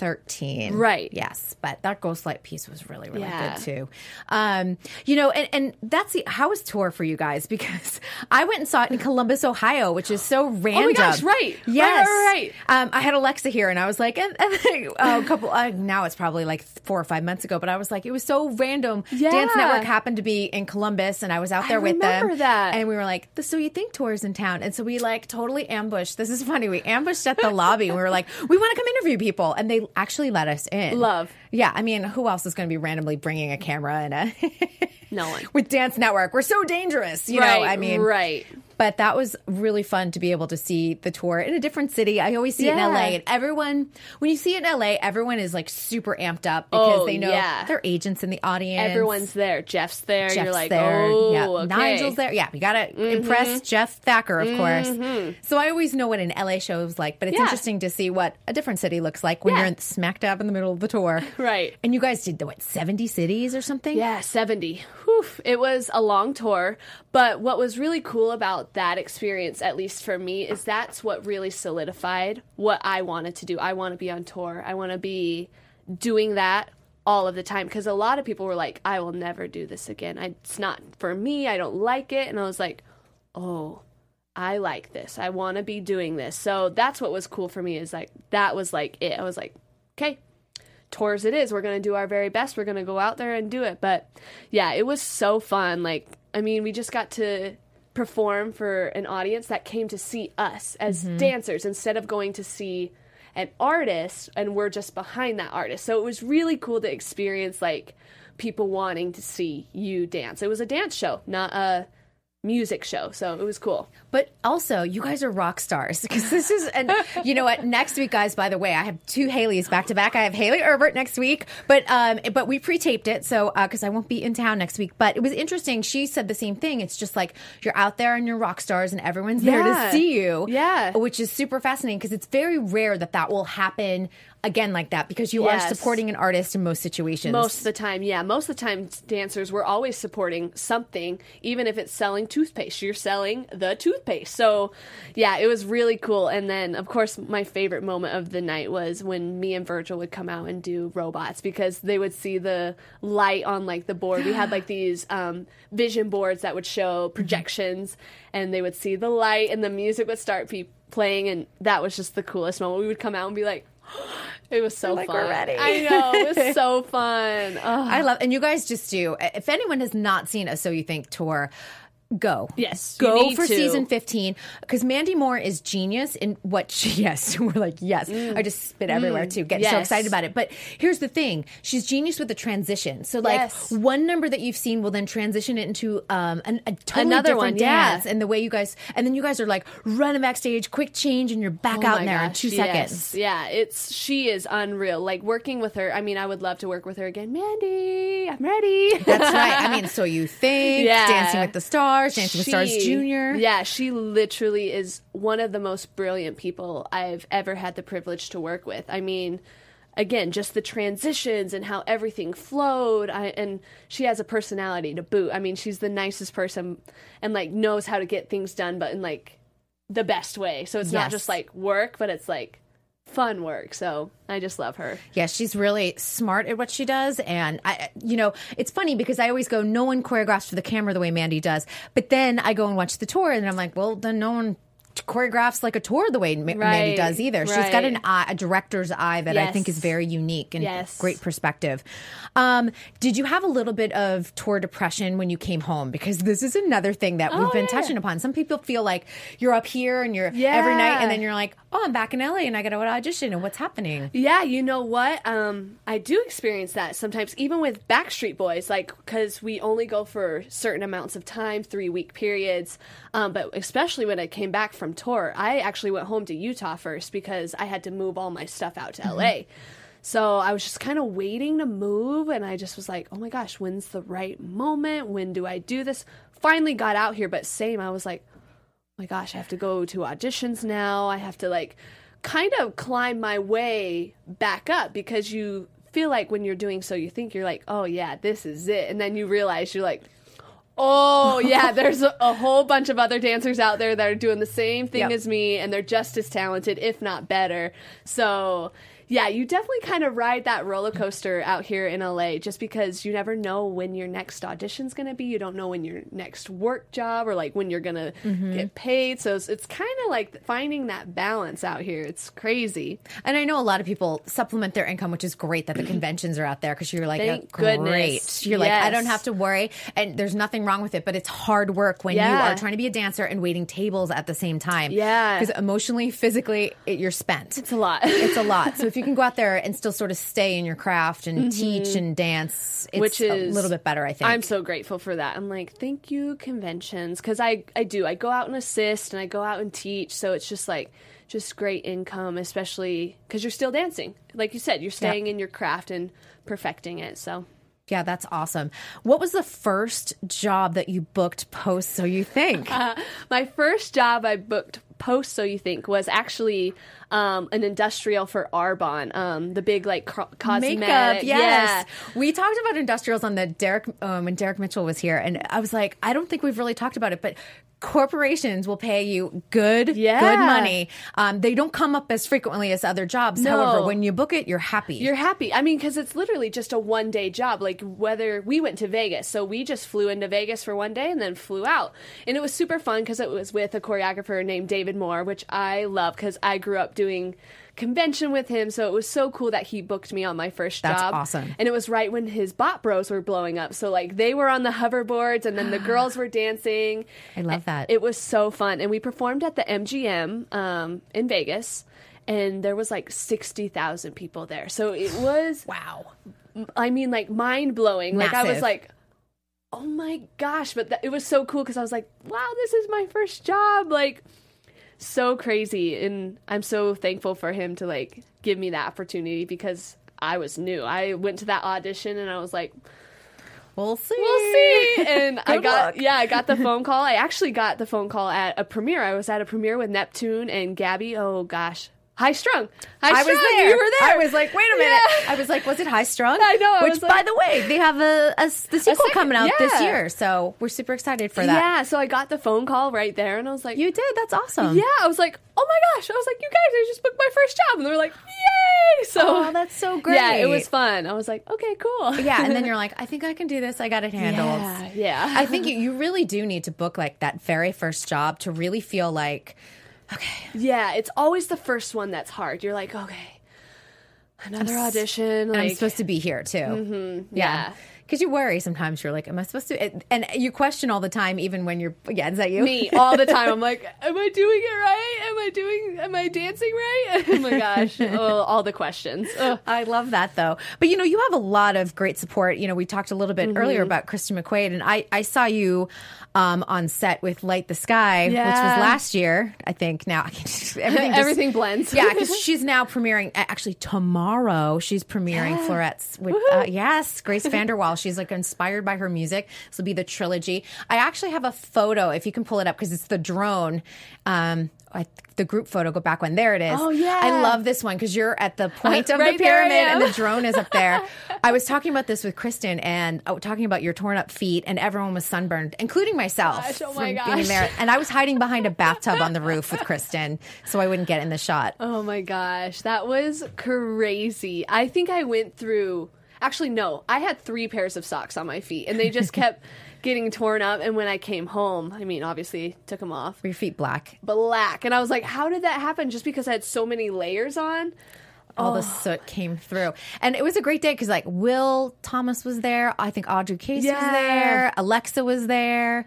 thirteen, Right. Yes, but that Ghostlight piece was really really Yeah. good too. Um, you know, and, and that's the how was tour for you guys because I went and saw it in Columbus, Ohio, which is so random. Oh my gosh, right. Right, Yes, right, right. Um, I had Alexa here, and I was like, and, and a couple. Uh, now it's probably like four or five months ago, but I was like, it was so random. Yeah. Dance Network happened to be in Columbus, and I was out there with them. that. And we were like, So You Think tour is in town. And so we like totally ambushed. This is funny. We ambushed at the lobby. And we were like, we want to come interview people. And they actually let us in. Love. Yeah. I mean, who else is going to be randomly bringing a camera and a. No one. With Dance Network. We're so dangerous. You right. know, I mean. right. But that was really fun to be able to see the tour in a different city. I always see it in LA, and everyone, when you see it in LA, everyone is like super amped up because Oh, they know yeah. their agents in the audience. Everyone's there. Jeff's there. Jeff's You're like, there. oh, yeah. okay. Nigel's there. Yeah, you got to impress Jeff Thacker, of course. Mm-hmm. So I always know what an LA show is like, but it's Yeah. interesting to see what a different city looks like when Yeah. you're in, smack dab in the middle of the tour. Right. And you guys did the what, 70 cities or something? Yeah, 70. Whew. It was a long tour, but what was really cool about that experience, at least for me, is that's what really solidified what I wanted to do. I want to be on tour. I want to be doing that all of the time because a lot of people were like, I will never do this again. I, it's not for me. I don't like it. And I was like, oh, I like this. I want to be doing this. So that's what was cool for me is like, that was like it. I was like, okay, tours it is. We're going to do our very best. We're going to go out there and do it. But yeah, it was so fun. Like, I mean, we just got to perform for an audience that came to see us as mm-hmm. dancers instead of going to see an artist and we're just behind that artist. So it was really cool to experience like people wanting to see you dance. It was a dance show, not a music show. So it was cool. But also, you guys are rock stars because this is, and you know what? Next week, guys. By the way, I have two Haley's back to back. I have Hayley Erbert next week, but um, but we pre-taped it, so because I won't be in town next week. But it was interesting. She said the same thing. It's just like you're out there and you're rock stars, and everyone's there to see you. Yeah. which is super fascinating because it's very rare that that will happen again like that because you Yes. are supporting an artist in most situations. Most of the time, yeah. Most of the time, dancers were always supporting something, even if it's selling toothpaste. You're selling the toothpaste. So, yeah, it was really cool. And then, of course, my favorite moment of the night was when me and Virgil would come out and do robots because they would see the light on like the board. We had like these um, vision boards that would show projections, and they would see the light, and the music would start pe- playing, and that was just the coolest moment. We would come out and be like. It was so like, fun. "We're ready." I know. It was so fun. Ugh. I love, and you guys just do. If anyone has not seen a So You Think tour, go. Yes, go for to. season 15 because Mandy Moore is genius in what she, yes, we're like, yes. I just spit everywhere too, getting so Mm. Excited about it. But here's the thing she's genius with the transition. So, like, Yes. one number that you've seen will then transition it into um, an, a totally Another different one, yeah. And the way you guys, and then you guys are like running backstage, quick change, and you're back Oh out in there in gosh, two yes. seconds. Yeah, it's she is unreal. Like working with her. I mean, I would love to work with her again. Mandy, I'm ready. That's right. I mean, so you think Yeah. Dancing with the Stars, Dancing with Stars Junior. Yeah, she literally is one of the most brilliant people I've ever had the privilege to work with. I mean, again, just the transitions and how everything flowed. I, and she has a personality to boot. I mean, she's the nicest person and like knows how to get things done, but in like the best way. So it's not just like work, but it's like fun work. So I just love her. Yeah, she's really smart at what she does, and I, you know, it's funny because I always go, no one choreographs for the camera the way Mandy does, but then I go and watch the tour, and I'm like, well, then no one choreographs like a tour the way Ma- Mandy does either. She's got an eye, a director's eye that I think is very unique and Yes. great perspective. Um, did you have a little bit of tour depression when you came home? Because this is another thing that we've Oh, been yeah. touching upon. Some people feel like you're up here and you're every night, and then you're like, oh, I'm back in LA and I got to audition, and what's happening? Yeah, you know what? Um, I do experience that sometimes, even with Backstreet Boys, like because we only go for certain amounts of time, three week periods. Um, but especially when I came back from tour, I actually went home to Utah first because I had to move all my stuff out to LA. So I was just kind of waiting to move, and I just was like, "Oh my gosh, when's the right moment? When do I do this?" Finally got out here, but same, I was like, my gosh, I have to go to auditions now. I have to like kind of climb my way back up because you feel like when you're doing so, you think you're like, oh yeah, this is it. And then you realize you're like, oh yeah, there's a, a whole bunch of other dancers out there that are doing the same thing Yep. as me and they're just as talented, if not better. So. Yeah, you definitely kind of ride that roller coaster out here in LA just because you never know when your next audition's going to be. You don't know when your next work job or like when you're going to Mm-hmm. get paid. So it's, it's kind of like finding that balance out here. It's crazy. And I know a lot of people supplement their income, which is great that the conventions are out there because you're like, Thank "Oh, great. goodness. You're like, I don't have to worry. And there's nothing wrong with it, but it's hard work when you are trying to be a dancer and waiting tables at the same time. Yeah. Because emotionally, physically, it, you're spent. It's a lot. It's a lot. So if you can go out there and still sort of stay in your craft and teach and dance, it's Mm-hmm. Which a little bit better, I think. I'm so grateful for that. I'm like, thank you, conventions, because I I do. I go out and assist, and I go out and teach. So it's just like just great income, especially because you're still dancing. Like you said, you're staying in your craft and perfecting it. So yeah, that's awesome. What was the first job that you booked post So You Think? my first job I booked post so you think was actually um, an industrial for Arbonne, um, the big like cro- cosmetic. Makeup, yes. Yeah. We talked about industrials on the Derek um, when Derek Mitchell was here, and I was like, I don't think we've really talked about it, but corporations will pay you good, Yeah. good money. Um, they don't come up as frequently as other jobs. No. However, when you book it, you're happy. You're happy. I mean, because it's literally just a one day job. Like, whether we went to Vegas, so we just flew into Vegas for one day and then flew out. And it was super fun because it was with a choreographer named David Moore, which I love because I grew up doing convention with him. So it was so cool that he booked me on my first That's job. awesome. And it was right when his bot bros were blowing up. So, like, they were on the hoverboards and then the girls were dancing. I love that. It was so fun. And we performed at the MGM um, in Vegas. And there was like 60,000 people there. So it was wow. I mean, like mind blowing. Like I was like, oh my gosh! But that, it was so cool because I was like, wow, this is my first job. Like so crazy, and I'm so thankful for him to like give me that opportunity because I was new. I went to that audition and I was like, We'll see. we'll see. And I got luck. yeah, I got the phone call. I actually got the phone call at a premiere. I was at a premiere with Neptune and Gaby. Oh gosh, high strung. High I was there. You were there. I was like, wait a minute. Yeah. I was like, was it High Strung? I know, I Which, was by the way, they have a, a the sequel second- coming out this year, so we're super excited for that. Yeah, so I got the phone call right there, and I was like, You did. That's awesome. Yeah, I was like, oh my gosh. I was like, you guys, I just booked my first job. And they were like, yay. So, Oh, that's so great. yeah, it was fun. I was like, okay, cool. Yeah, and then you're like, I think I can do this. I got it handled. yeah, yeah. I think you, you really do need to book like that very first job to really feel like, okay, yeah, it's always the first one that's hard. You're like, okay, another audition. and I'm supposed to be here too. Mm-hmm, yeah. Because you worry sometimes. You're like, am I supposed to? And- And you question all the time, even when you're. Yeah, is that you? me all the time. I'm like, am I doing it right? Am I doing? Am I dancing right? Oh my gosh! oh, all the questions. Ugh. I love that though. But you know, you have a lot of great support. You know, we talked a little bit Mm-hmm. earlier about Kristen McQuaid, and I, I saw you um, on set with Light the Sky, which was last year, I think. Now everything just- Everything blends. Yeah, because she's now premiering. Actually, tomorrow she's premiering Florets with uh, yes, Grace VanderWaal. She's like inspired by her music. This will be the trilogy. I actually have a photo if you can pull it up because it's the drone. Um, I, the group photo. Go back one. There it is. Oh, yeah. I love this one because you're at the point of Right the pyramid and the drone is up there. I was talking about this with Kristen and uh, talking about your torn up feet, and everyone was sunburned, including myself. Gosh, oh my being gosh. there. And I was hiding behind a bathtub on the roof with Kristen, so I wouldn't get in the shot. Oh my gosh, that was crazy. I think I went through. Actually, no, I had three pairs of socks on my feet, and they just kept getting torn up. And when I came home, I mean, obviously took them off, Were your feet black? black, and I was like, how did that happen? Just because I had so many layers on. All the Oh. soot came through. And it was a great day because like Will Thomas was there. I think Audrey Case was there. Alexa was there.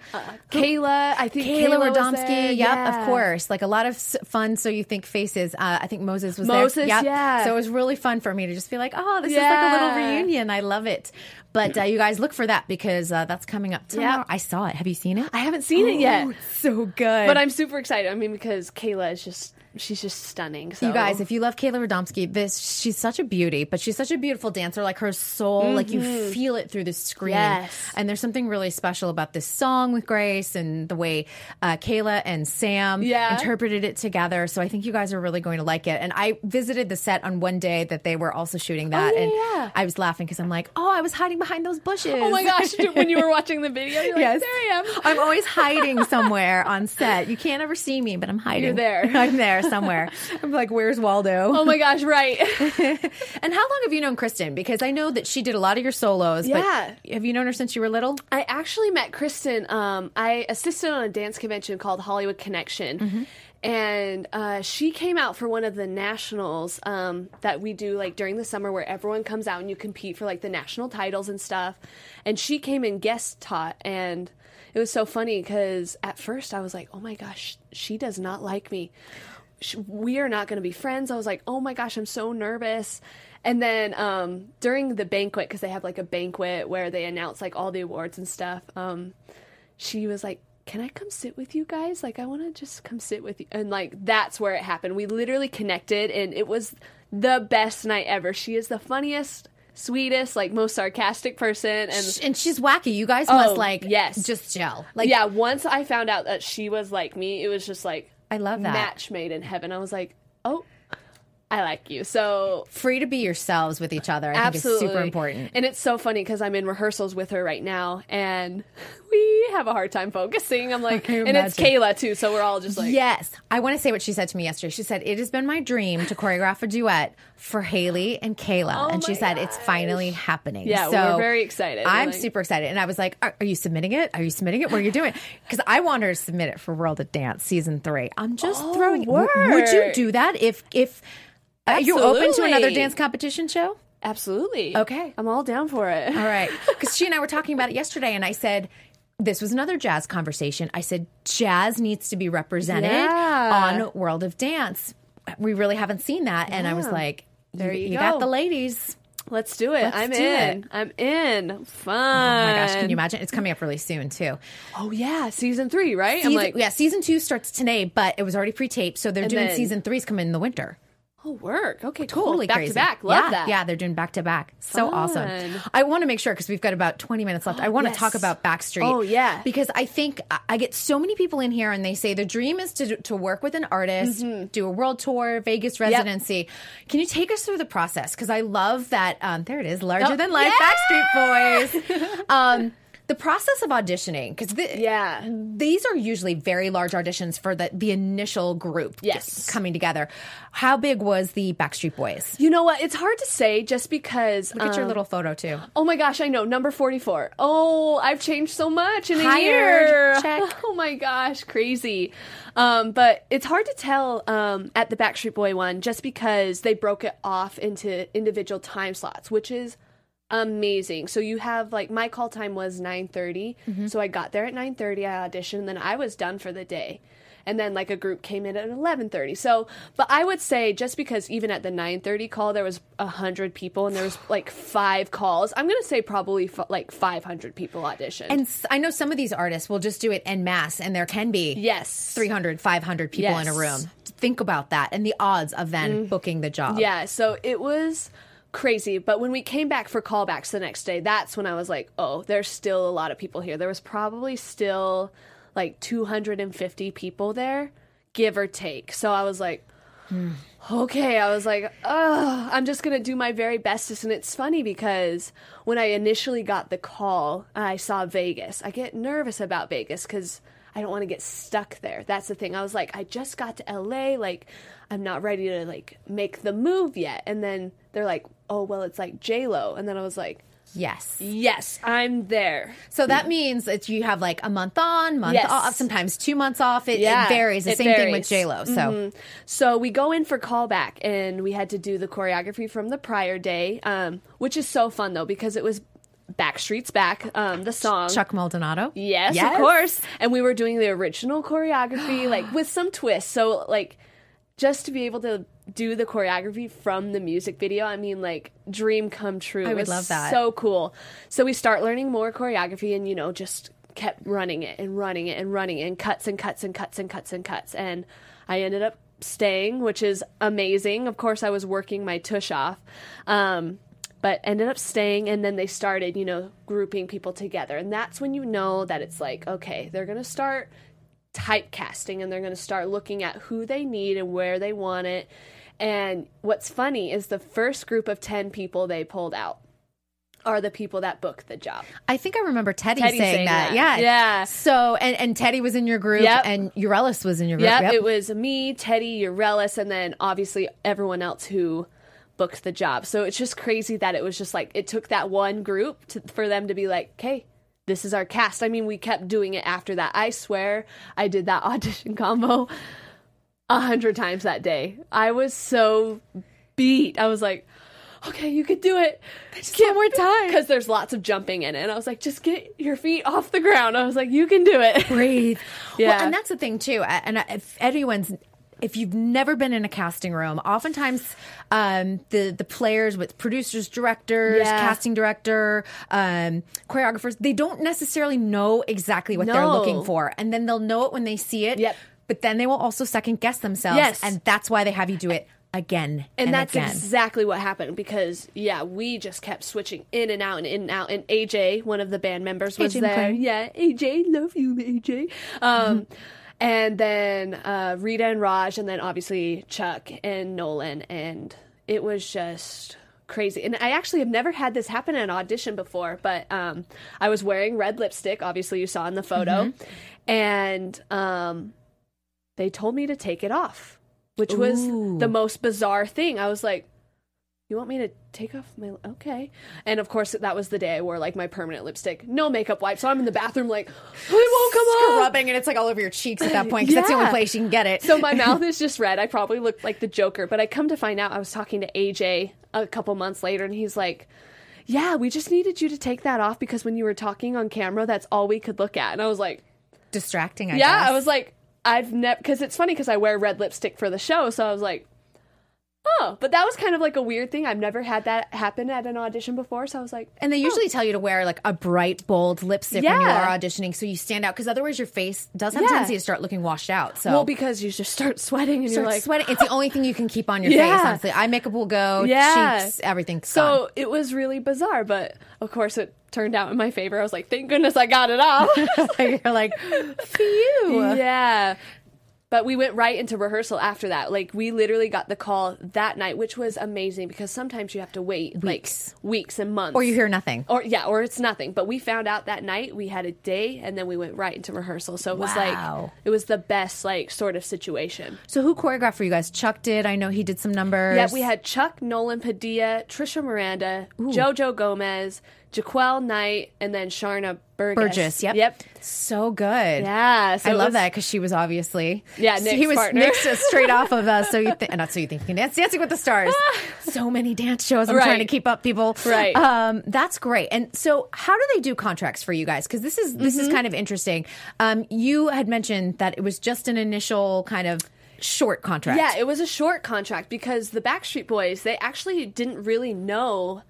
Kayla, I think Kayla, Kayla, Radomski. Yep, Yeah. of course. Like a lot of fun. So you think faces. Uh, I think Moses was Moses, there. Yep. yeah. So it was really fun for me to just be like, oh, this is like a little reunion. I love it. But uh, you guys look for that because uh, that's coming up tomorrow. Yep. I saw it. Have you seen it? I haven't seen it yet, Oh, so good. but I'm super excited. I mean, because Kayla is just she's just stunning. So You guys, if you love Kayla Radomski, this she's such a beauty, but she's such a beautiful dancer. Like her soul, like you feel it through the screen. Mm-hmm. Yes. And there's something really special about this song with Grace and the way uh, Kayla and Sam Yeah. interpreted it together. So I think you guys are really going to like it. And I visited the set on one day that they were also shooting that, Oh, yeah, and yeah. I was laughing because I'm like, oh, I was hiding behind those bushes. oh my gosh, when you were watching the video, you're like, Yes. there I am. I'm always hiding somewhere on set. You can't ever see me, but I'm hiding. You're there. I'm there somewhere. I'm like, where's Waldo? Oh my gosh, right. And how long have you known Kristen? Because I know that she did a lot of your solos. Yeah. But have you known her since you were little? I actually met Kristen. Um, I assisted on a dance convention called Hollywood Connection. And uh, she came out for one of the nationals um, that we do like during the summer, where everyone comes out and you compete for like the national titles and stuff. And she came and guest taught, and it was so funny because at first I was like, "Oh my gosh, she does not like me. We are not going to be friends." I was like, "Oh my gosh, I'm so nervous." And then um, during the banquet, because they have like a banquet where they announce like all the awards and stuff, um, she was like, Can I come sit with you guys? Like, I want to just come sit with you. And like, that's where it happened. We literally connected, and it was the best night ever. She is the funniest, sweetest, like, most sarcastic person. And And she's wacky. You guys Oh, must like yes. just gel. Like yeah, once I found out that she was like me, it was just like, I love that. match made in heaven. I was like, Oh, I like you. So free to be yourselves with each other. I Absolutely. think is super important. And it's so funny because I'm in rehearsals with her right now and we have a hard time focusing. I'm like, and it's. Kayla too. So we're all just like, yes, I want to say what she said to me yesterday. She said it has been my dream to choreograph a duet for Haley and Kayla, Oh and she said it's finally happening. Yeah, so we're very excited. I'm Like- super excited, and I was like, "Are, are you submitting it? Are you submitting it? What are you doing?" Because I want her to submit it for World of Dance season three. I'm just oh, throwing. w- Would you do that if if uh, are you open to another dance competition show? absolutely. Okay. I'm all down for it. All right. Because she and I were talking about it yesterday, and I said, this was another jazz conversation. I said, jazz needs to be represented Yeah. on World of Dance. We really haven't seen that. And I was like, There you you got go. the ladies. Let's do it. Let's I'm do in. it. I'm in. Fun. Oh my gosh, can you imagine? It's coming up really soon, too. Oh yeah, season three, right? I'm Season, like, yeah, season two starts today, but it was already pre taped. So they're doing then- season three's coming in the winter. Oh work. Okay, cool. Totally back crazy. to back. Love yeah, that. Yeah, they're doing back to back. So awesome. I want to make sure because we've got about 20 minutes left. I want to Yes. talk about Backstreet. Oh, yeah. Because I think I- get so many people in here and they say the dream is to to work with an artist, Mm-hmm. do a world tour, Vegas residency. Can you take us through the process? Because I love that. Um, there it is, larger Oh, than life yeah! Backstreet Boys. um, the process of auditioning, because Yeah. these are usually very large auditions for the the initial group Yes. coming together. How big was the Backstreet Boys? You know what? It's hard to say just because. Look at your um, little photo too. Oh my gosh, I know. Number 44. Oh, I've changed so much in a year. Check. Oh my gosh, crazy. Um, but it's hard to tell um, at the Backstreet Boy one just because they broke it off into individual time slots, which is amazing. So you have like my call time was 9:30. Mm-hmm. So I got there at 9:30, I auditioned, and then I was done for the day. And then like a group came in at 11:30. So, but I would say just because even at the 9:30 call there was 100 people and there was like 5 calls, I'm going to say probably f- like 500 people auditioned. And s- I know some of these artists will just do it en masse, and there can be yes. 300, 500 people in a room. Think about that and the odds of then booking the job. Yeah, so it was crazy. But when we came back for callbacks the next day, that's when I was like, oh, there's still a lot of people here. There was probably still like 250 people there, give or take. So I was like, hmm. okay. I was like, oh, I'm just going to do my very bestest. And it's funny because when I initially got the call, I saw Vegas. I get nervous about Vegas because. I don't want to get stuck there. That's the thing. I was like, I just got to LA. Like, I'm not ready to like make the move yet. And then they're like, oh well, it's like J Lo. And then I was like, Yes. Yes, I'm there. So that means that you have like a month on, month Yes. off, sometimes two months off. It, Yeah, it varies. The it same thing with varies. J Lo. So Mhm. so we go in for callback, and we had to do the choreography from the prior day, um, which is so fun though because it was Backstreet's Back, um, the song. Chuck Maldonado. Yes, Yes. of course. And we were doing the original choreography, like with some twists. So, like, just to be able to do the choreography from the music video, I mean, like, dream come true. I would love that. So cool. So we start learning more choreography, and you know, just kept running it and running it and running it, and cuts and cuts and cuts and cuts and cuts. And I ended up staying, which is amazing. Of course, I was working my tush off. Um, but ended up staying and then they started you know grouping people together and that's when you know that it's like okay they're going to start typecasting and they're going to start looking at who they need and where they want it and what's funny is the first group of 10 people they pulled out are the people that booked the job I think I remember Teddy, Teddy saying, saying that. that. Yeah. Yeah. So and and Teddy was in your group Yep. and Urellis was in your group. Yep, Yep. it was me, Teddy, Urellis, and then obviously everyone else who booked the job. So it's just crazy that it was just like it took that one group to, for them to be like, "Okay, this is our cast." I mean, we kept doing it after that. I swear, I did that audition combo a hundred times that day. I was so beat. I was like. Okay, you could do it. Just one more time. because there's lots of jumping in it. And I was like, just get your feet off the ground. I was like, you can do it. breathe. Yeah. Well, and that's the thing too. And if anyone's if you've never been in a casting room, oftentimes um, the the players with producers, directors, Yeah. casting director, um, choreographers, they don't necessarily know exactly what they're looking for, and then they'll know it when they see it. Yep. But then they will also second guess themselves, Yes. and that's why they have you do it again and, and that's again. exactly what happened because yeah we just kept switching in and out and in and out and aj one of the band members was AJ there McLean. yeah aj love you aj um and then uh rita and raj and then obviously chuck and nolan and it was just crazy. And i actually have never had this happen in an audition before but um i was wearing red lipstick obviously you saw in the photo. And um they told me to take it off, which was the most bizarre thing. I was like, "You want me to take off my okay?" And of course, that was the day I wore like my permanent lipstick, no makeup wipe. So I'm in the bathroom like, "It won't come off." Scrubbing and it's like all over your cheeks at that point because that's the only place you can get it. So my mouth is just red. I probably look like the Joker, but I come to find out I was talking to AJ a couple months later, and he's like. Yeah, we just needed you to take that off because when you were talking on camera, that's all we could look at. And I was like, distracting. I yeah, guess. I was like, I've never because it's funny because I wear red lipstick for the show, so I was like, oh, but that was kind of like a weird thing. I've never had that happen at an audition before, so I was like, And they usually tell you to wear like a bright, bold lipstick when you Yeah. are auditioning, so you stand out. Because otherwise, your face does have a Yeah. tendency to start looking washed out. So well, because you just start sweating and start you're like, sweating. It's the only thing you can keep on your Yeah. face. Honestly, eye makeup will go, Yeah. cheeks, everything's so it was really bizarre, but of course it turned out in my favor. I was like, thank goodness I got it off. gone. You're like, phew. yeah. But we went right into rehearsal after that. Like we literally got the call that night, which was amazing because sometimes you have to wait Weeks. like weeks and months. Or you hear nothing. or yeah, or it's nothing. But we found out that night we had a day, and then we went right into rehearsal. So it was Wow. like it was the best like sort of situation. So who choreographed for you guys? Chuck did. I know he did some numbers. Yeah, we had Chuck Nolan Padilla, Trisha Miranda, JoJo Gomez, Jaquel Knight, and then Sharna Burgess. Burgess. Yep. Yep. So good. Yeah. So I love was- that because she was obviously Yeah, Nick's he was partner. Nick's uh, straight off of uh, so you think not so you think you can dance Dancing with the Stars. so many dance shows. I'm trying to keep up, people. Right. Um, that's great. And so, how do they do contracts for you guys? Because this is this Mm-hmm. is kind of interesting. Um, you had mentioned that it was just an initial kind of short contract. Yeah, it was a short contract because the Backstreet Boys, they actually didn't really know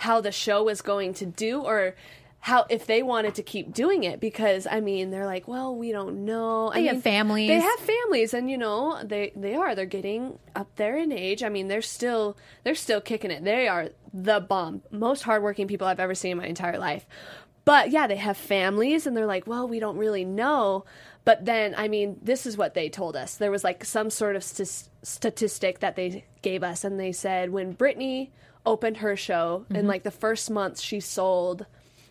how the show was going to do or how if they wanted to keep doing it because I mean they're like, well, we don't know. I They have families. They have families, and you know they they are they're getting up there in age. I mean they're still they're still kicking it. They are the bomb, most hardworking people I've ever seen in my entire life. But yeah, they have families, and they're like, well, we don't really know. But then, I mean, this is what they told us. There was like some sort of st- statistic that they gave us, and they said when Britney opened her show in like the first month, she sold,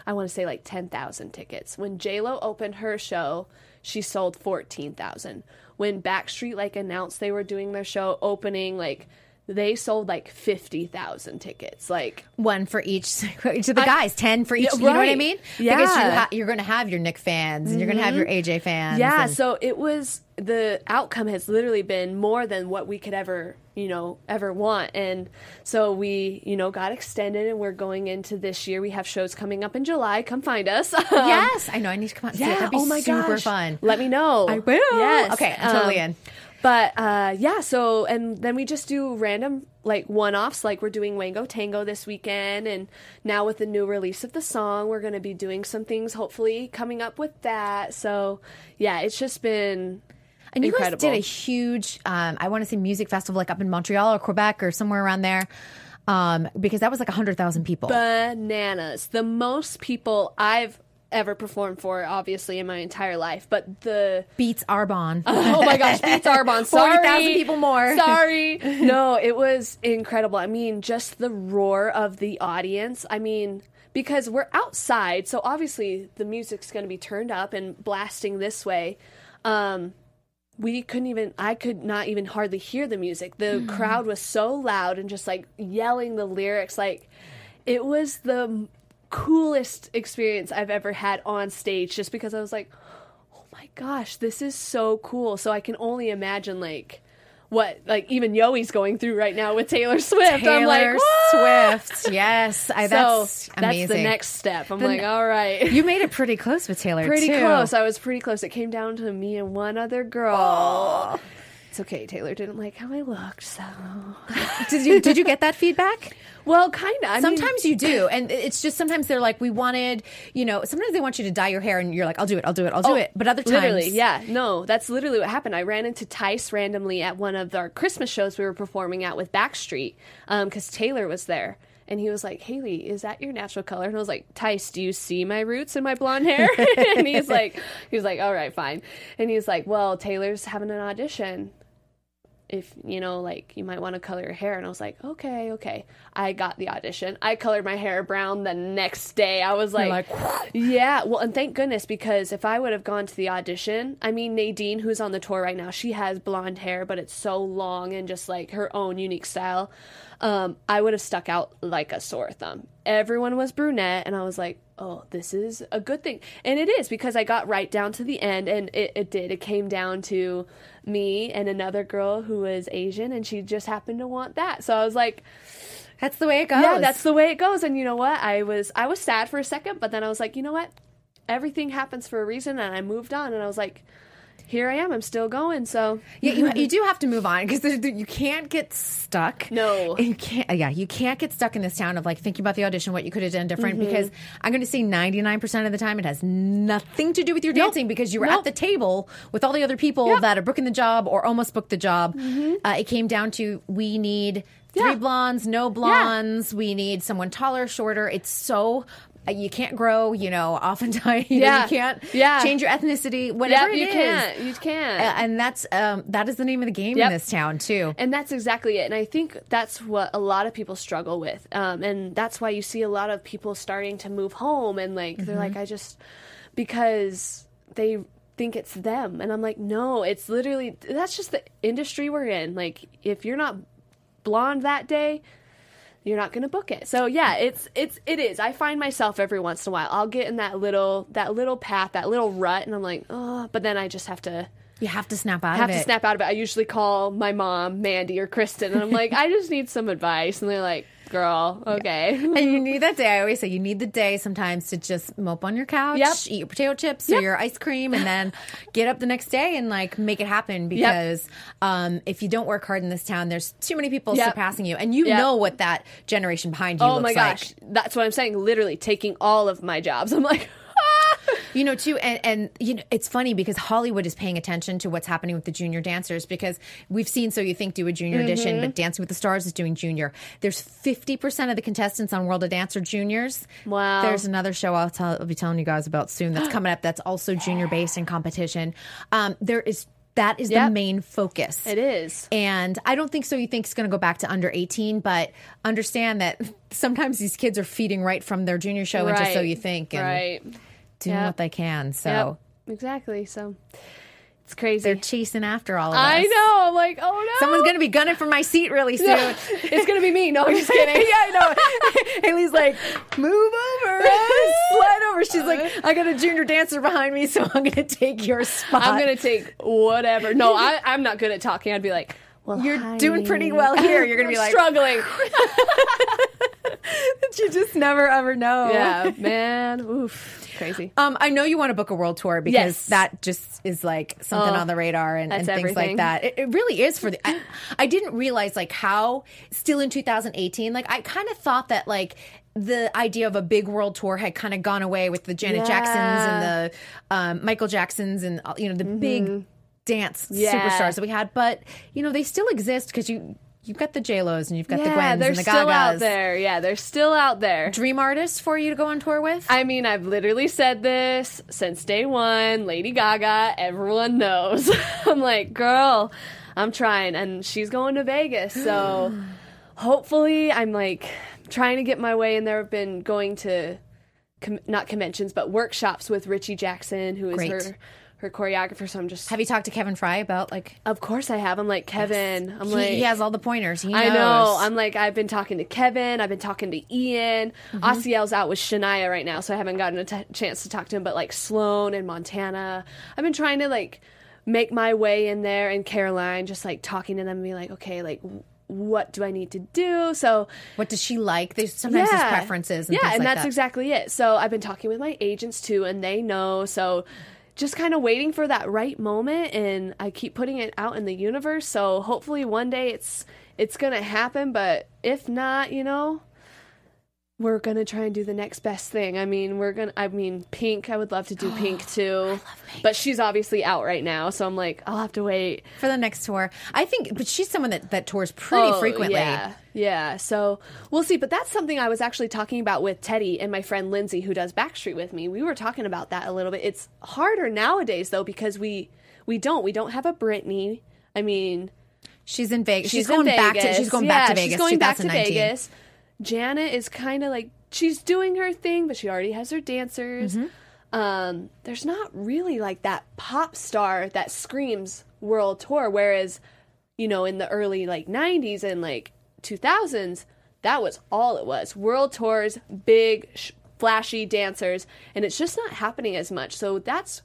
I want to say like 10,000 tickets. When J Lo opened her show, she sold 14,000. When Backstreet like announced they were doing their show opening, like they sold like 50,000 tickets. Like, One for each, each of the guys, ten for each. Yeah, You know what I right. mean? Because you Yeah. Mm-hmm. ha- you're going to have your Nick fans, and you're going to have your AJ fans. yeah, and- so it was the outcome has literally been more than what we could ever, you know, ever want. And so we, you know, got extended and we're going into this year. We have shows coming up in July. Come find us. Um, yes, I know. I need to come out and see it. Yeah. That'd be oh my super gosh. fun. Let me know. I will. Yes. Okay, I'm totally Um, in. But uh, yeah, so and then we just do random like one offs. Like we're doing Wango Tango this weekend, and now with the new release of the song, we're going to be doing some things. Hopefully, coming up with that. So yeah, it's just been And you incredible. guys did a huge, um, I want to say music festival, like up in Montreal or Quebec or somewhere around there, um, because that was like hundred thousand people. bananas. The most people I've ever performed for, obviously, in my entire life. But the Beats Arbonne. oh my gosh, beats Arbonne. Sorry, 40,000 people more. Sorry. No, it was incredible. I mean, just the roar of the audience. I mean, because we're outside, so obviously the music's going to be turned up and blasting this way. Um, we couldn't even i could not even hardly hear the music. The hmm. crowd was so loud and just like yelling the lyrics. Like it was the coolest experience i've ever had on stage just because i was like oh my gosh this is so cool. So i can only imagine like what like even yoey's going through right now with taylor swift i'm like Taylor "What?" Swift. Yes, I, so that's amazing. that's the next step i'm like all right You made it pretty close with Taylor. pretty too. close. I was pretty close. It came down to me and one other girl. It's okay. Taylor didn't like how I looked, so Did you did you get that feedback? well, kind of. Sometimes you do, and it's just sometimes they're like, we wanted, you know, sometimes they want you to dye your hair, and you're like, I'll do it, I'll do it, I'll do oh, it. But other times, Oh, literally, yeah, no, that's literally what happened. I ran into Tyce randomly at one of our Christmas shows we were performing at with Backstreet um, because Taylor was there. And he was like, Haley, is that your natural color? And I was like, Tyce, do you see my roots in my blonde hair? and he's like, he was like, all right, fine. And he's like, well, Taylor's having an audition. If you know like you might want to color your hair. And i was like okay okay. I got the audition. I colored my hair brown the next day. I was like, like, yeah well and thank goodness because if i would have gone to the audition i mean nadine who's on the tour right now she has blonde hair but it's so long and just like her own unique style. Um, i would have stuck out like a sore thumb. Everyone was brunette and i was like oh this is a good thing. And it is because i got right down to the end and it, it did. It came down to me and another girl who was asian and she just happened to want that. So i was like that's the way it goes. yeah that's the way it goes. And you know what? I was i was sad for a second but then i was like you know what? Everything happens for a reason and i moved on and i was like here i am i'm still going so Yeah, you, you do have to move on because you can't get stuck. No. you can't. Yeah, you can't get stuck in this town of like thinking about the audition, what you could have done different. Mm-hmm. Because I'm going to say 99 percent of the time it has nothing to do with your dancing because you were Nope. at the table with all the other people Yep. Mm-hmm. that are booking the job or almost booked the job. Uh, it came down to we need three Yeah. blondes, no blondes. We need someone taller, shorter. It's so. Uh, You can't grow, you know. Oftentimes, you, know, you can't Yeah. change your ethnicity. Whatever Yep, you can't you can't Uh, and that's um, that is the name of the game Yep. in this town too. And that's exactly it. And I think that's what a lot of people struggle with. Um, and that's why you see a lot of people starting to move home and like, they're like, I just, because they think it's them. And I'm like, no, it's literally, that's just the industry we're in. Like, if you're not blonde that day, you're not going to book it. So yeah, it's it's it is. I find myself every once in a while. I'll get in that little that little path, that little rut and I'm like, "Oh, but then I just have to You have to snap out have of to snap out of it. I usually call my mom, Mandy or Kristen, and I'm like, I just need some advice. And they're like, girl, okay. and you need that day. I always say you need the day sometimes to just mope on your couch, Yep. eat your potato chips or your ice cream, and then get up the next day and like make it happen. Because um, if you don't work hard in this town, there's too many people Yep. surpassing you, and you Yep. know what that generation behind you oh my like. gosh. That's what I'm saying. Literally taking all of my jobs. I'm like, You know, too, and, and you know, it's funny because Hollywood is paying attention to what's happening with the junior dancers because we've seen So You Think do a junior edition, Mm-hmm. but Dancing with the Stars is doing junior. There's 50% of the contestants on World of Dance are juniors. Wow. There's another show I'll, tell, I'll be telling you guys about soon that's coming up that's also junior based in competition. Um, there is that is the main focus. it is. And I don't think so. You think it's going to go back to under 18, but understand that sometimes these kids are feeding right from their junior show into So You Think and right. Doing Yep. what they can. So. Yep. Exactly. So It's crazy. They're chasing after all of us. I know. I'm like, oh no. Someone's gonna be gunning for my seat really soon. It's gonna be me. No, I'm just kidding. yeah, I know. Haley's like, move over, slide over. She's like, uh-huh. I got a junior dancer behind me, so I'm gonna take your spot. I'm gonna take whatever. No, I, I'm not good at talking. I'd be like, well, You're hi. doing pretty well here. You're gonna be like, struggling. you just never ever know. yeah, man. Oof, crazy. Um, I know you want to book a world tour because Yes. that just is like something Oh, on the radar and, and things like that. It, it really is for the. I, I didn't realize like how still in 2018. Like I kind of thought that like the idea of a big world tour had kind of gone away with the Janet Jacksons and the um, Michael Jacksons and uh, you know the big dance Mm-hmm. Yeah. superstars that we had. But you know they still exist because you you've got the J Los and you've got the Gwens. yeah, Gwens they're and the still out there. Yeah, they're still out there. Dream artists for you to go on tour with? I mean, I've literally said this since day one. Lady Gaga, everyone knows. I'm like, girl, I'm trying. And she's going to Vegas. So hopefully, I'm like trying to get my way in there. I've been going to, com- not conventions, but workshops with Richy Jackson, who is Great. her. Her choreographer, so I'm just. Have you talked to Kevin Frey about like of course, I have. I'm like Kevin. I'm he, like he has all the pointers. He knows. I know. I'm like, I've been talking to Kevin. I've been talking to Ian. Mm-hmm. Asiel's out with Shania right now, so I haven't gotten a t- chance to talk to him. But like Sloan and Montana, I've been trying to like make my way in there. And Caroline, just like talking to them and be like, okay, like what do I need to do? So What does she like? There's sometimes there's preferences. And yeah, and like that's that. exactly it. So I've been talking with my agents too, and they know. So just kind of waiting for that right moment, and I keep putting it out in the universe. So hopefully one day it's it's gonna happen. But if not, you know. We're gonna try and do the next best thing. I mean, we're gonna. I mean, Pink. I would love to do Pink too, Pink. but she's obviously out right now. So I'm like, I'll have to wait. for the next tour. I think, but she's someone that that tours pretty Oh, frequently. Yeah, yeah. So we'll see. But that's something I was actually talking about with Teddy and my friend Lindsay, who does Backstreet with me. We were talking about that a little bit. It's harder nowadays though because we we don't we don't have a Britney. I mean, She's in Vegas. She's, she's in going back to Vegas. she's going yeah, back to Vegas. She's going back to Vegas. Janet is kind of like she's doing her thing, but she already has her dancers. Mm-hmm. Um, there's not really like that pop star that screams world tour. Whereas, you know, in the early like '90s and like 2000s, that was all it was: world tours, big, sh- flashy dancers, and it's just not happening as much. So that's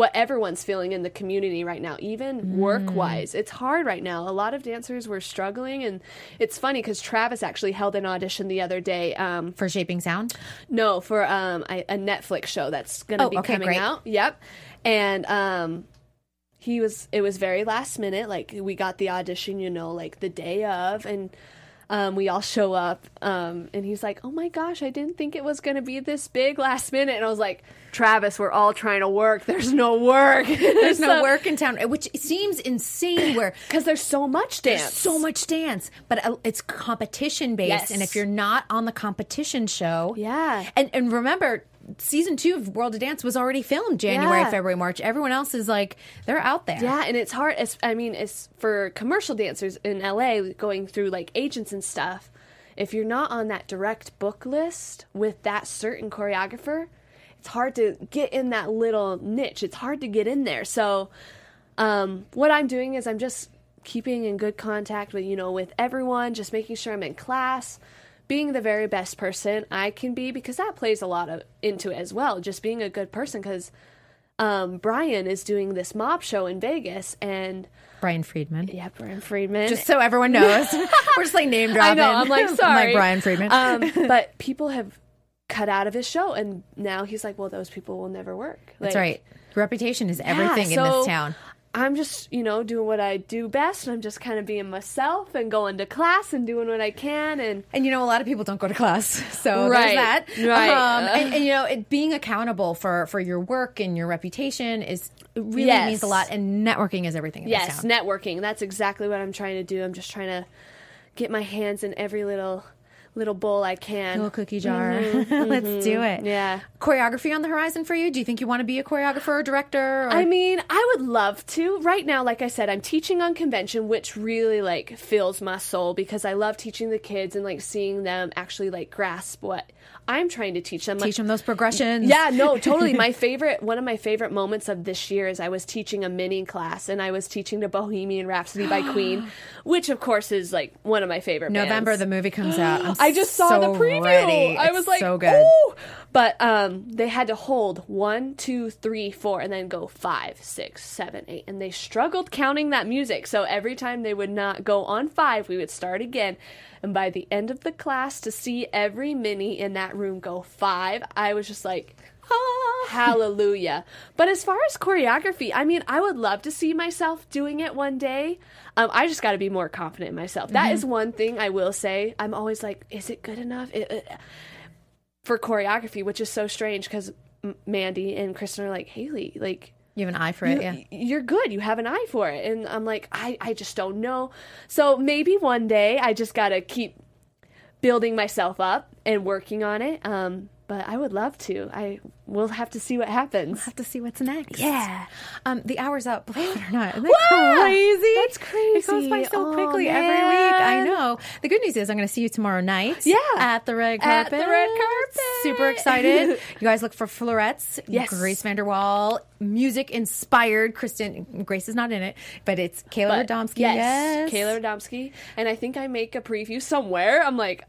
what everyone's feeling in the community right now, even work wise. It's hard right now. A lot of dancers were struggling, and it's funny because Travis actually held an audition the other day. Um, for Shaping Sound. no, for um, a, a Netflix show that's going to Oh, be okay, coming great. out. Yep, and um, he was. It was very last minute. Like we got the audition, you know, like the day of, and um, we all show up. Um, and he's like, "Oh my gosh, I didn't think it was going to be this big last minute." And I was like, "Travis, we're all trying to work. There's no work. There's no work in town, which seems insane. Where because there's so much dance. there's so much dance, but uh, it's competition based, Yes. and if you're not on the competition show, Yeah. and and remember. Season two of World of Dance was already filmed January, Yeah. February, March. Everyone else is like they're out there. Yeah, and it's hard. It's, I mean, it's for commercial dancers in LA going through like agents and stuff. If you're not on that direct book list with that certain choreographer, it's hard to get in that little niche. It's hard to get in there. So, um, what I'm doing is I'm just keeping in good contact with you know with everyone, just making sure I'm in class, being the very best person I can be because that plays a lot of into it as well. Just being a good person because um, Brian is doing this mob show in Vegas, and Brian Friedman. yeah, Brian Friedman. Just so everyone knows, we're just like name dropping. I know. I'm like, sorry, like Brian Friedman. Um, but people have cut out of his show, and now he's like, well, those people will never work. That's right. Reputation is yeah, everything in this town. I'm just, you know, doing what I do best, and I'm just kind of being myself and going to class and doing what I can, and And you know, a lot of people don't go to class, so Right, there's that. right. Um, and, and you know, it, being accountable for for your work and your reputation is really Yes. means a lot. And networking is everything. In yes, this town. networking. That's exactly what I'm trying to do. I'm just trying to get my hands in every little little bowl I can. Little cookie jar. Let's do it. Mm-hmm. Yeah. Choreography on the horizon for you? Do you think you want to be a choreographer or director? Or? I mean, I would love to. Right now, like I said, I'm teaching on convention, which really like fills my soul because I love teaching the kids and like seeing them actually like grasp what I'm trying to teach them. teach them those progressions. Yeah, no, totally. My favorite, one of my favorite moments of this year is I was teaching a mini class and I was teaching the Bohemian Rhapsody by Queen, which of course is like one of my favorite. November bands. the movie comes out. I'm just saw so the preview. ready. I was like, so good. Ooh! But um, they had to hold one, two, three, four, and then go five, six, seven, eight, and they struggled counting that music. So every time they would not go on five, we would start again. And by the end of the class, to see every mini in that room go five, I was just like. "Ah, Hallelujah. But as far as choreography, I mean, I would love to see myself doing it one day. Um, I just got to be more confident in myself. That is one thing I will say. I'm always like, is it good enough? It- it- for choreography, which is so strange because Mandy and Kristen are like, Haley, like, You have an eye for you, it, yeah. you're good. You have an eye for it. And I'm like, I, I just don't know. So maybe one day I just got to keep building myself up and working on it. Um, but I would love to. I will have to see what happens. We'll Have to see what's next. Yeah. Um, the hour's up, believe it or not. Isn't that crazy? That's It goes by so Oh, quickly every week. I know. The good news is I'm going to see you tomorrow night. Yeah. At the red carpet. At the red carpet. Super excited. you guys look for Florets. Yes. Grace VanderWaal. Music inspired. Kristen, Grace is not in it, but it's Kayla But Radomski. Yes, Kayla Radomski. And I think I make a preview somewhere. I'm like,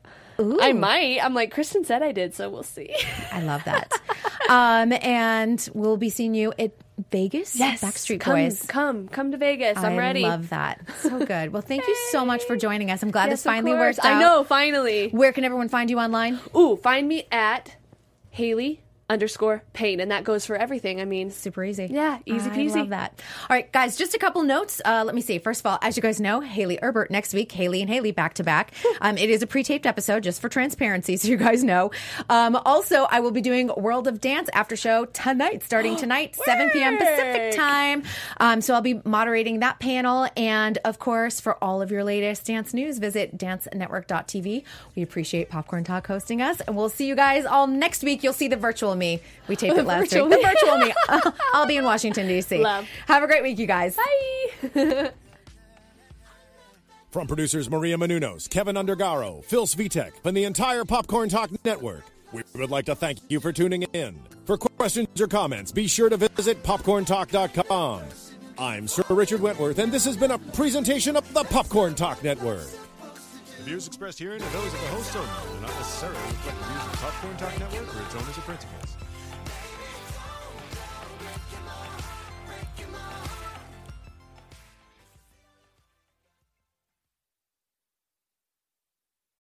I might. I'm like, Kristen said I did, so we'll see. I love that. um, and we'll be seeing you at Vegas. Yes. Backstreet come, Boys. Come, come to Vegas. I'm I ready. I love that. So good. Well, thank you so much for joining us. I'm glad Yes, this finally worked out. I know, finally. Where can everyone find you online? Ooh, find me at Haley underscore pain. and that goes for everything. I mean, Super easy. Yeah, easy I peasy. love that. All right, guys, just a couple notes. Uh, let me see. First of all, as you guys know, Hayley Erbert next week. Haley and Haley back to back. Um, it is a pre-taped episode just for transparency, so you guys know. Um, also, I will be doing World of Dance after show tonight, starting tonight, 7 p.m. Pacific time. Um, so I'll be moderating that panel, and of course, for all of your latest dance news, visit dancenetwork.tv. We appreciate Popcorn Talk hosting us, and we'll see you guys all next week. You'll see the virtual me. We taped it last virtual week. The virtual me. I'll be in Washington, D.C. Love. Have a great week, you guys. bye. From producers Maria Menounos, Kevin Undergaro, Phil Svitek, and the entire Popcorn Talk Network, we would like to thank you for tuning in. For questions or comments, be sure to visit popcorntalk.com. I'm Sir Richard Wentworth, and this has been a presentation of the Popcorn Talk Network. The views expressed herein are those of the host only and do not necessarily reflect the views of the Popcorn Talk Network or its owners or principals.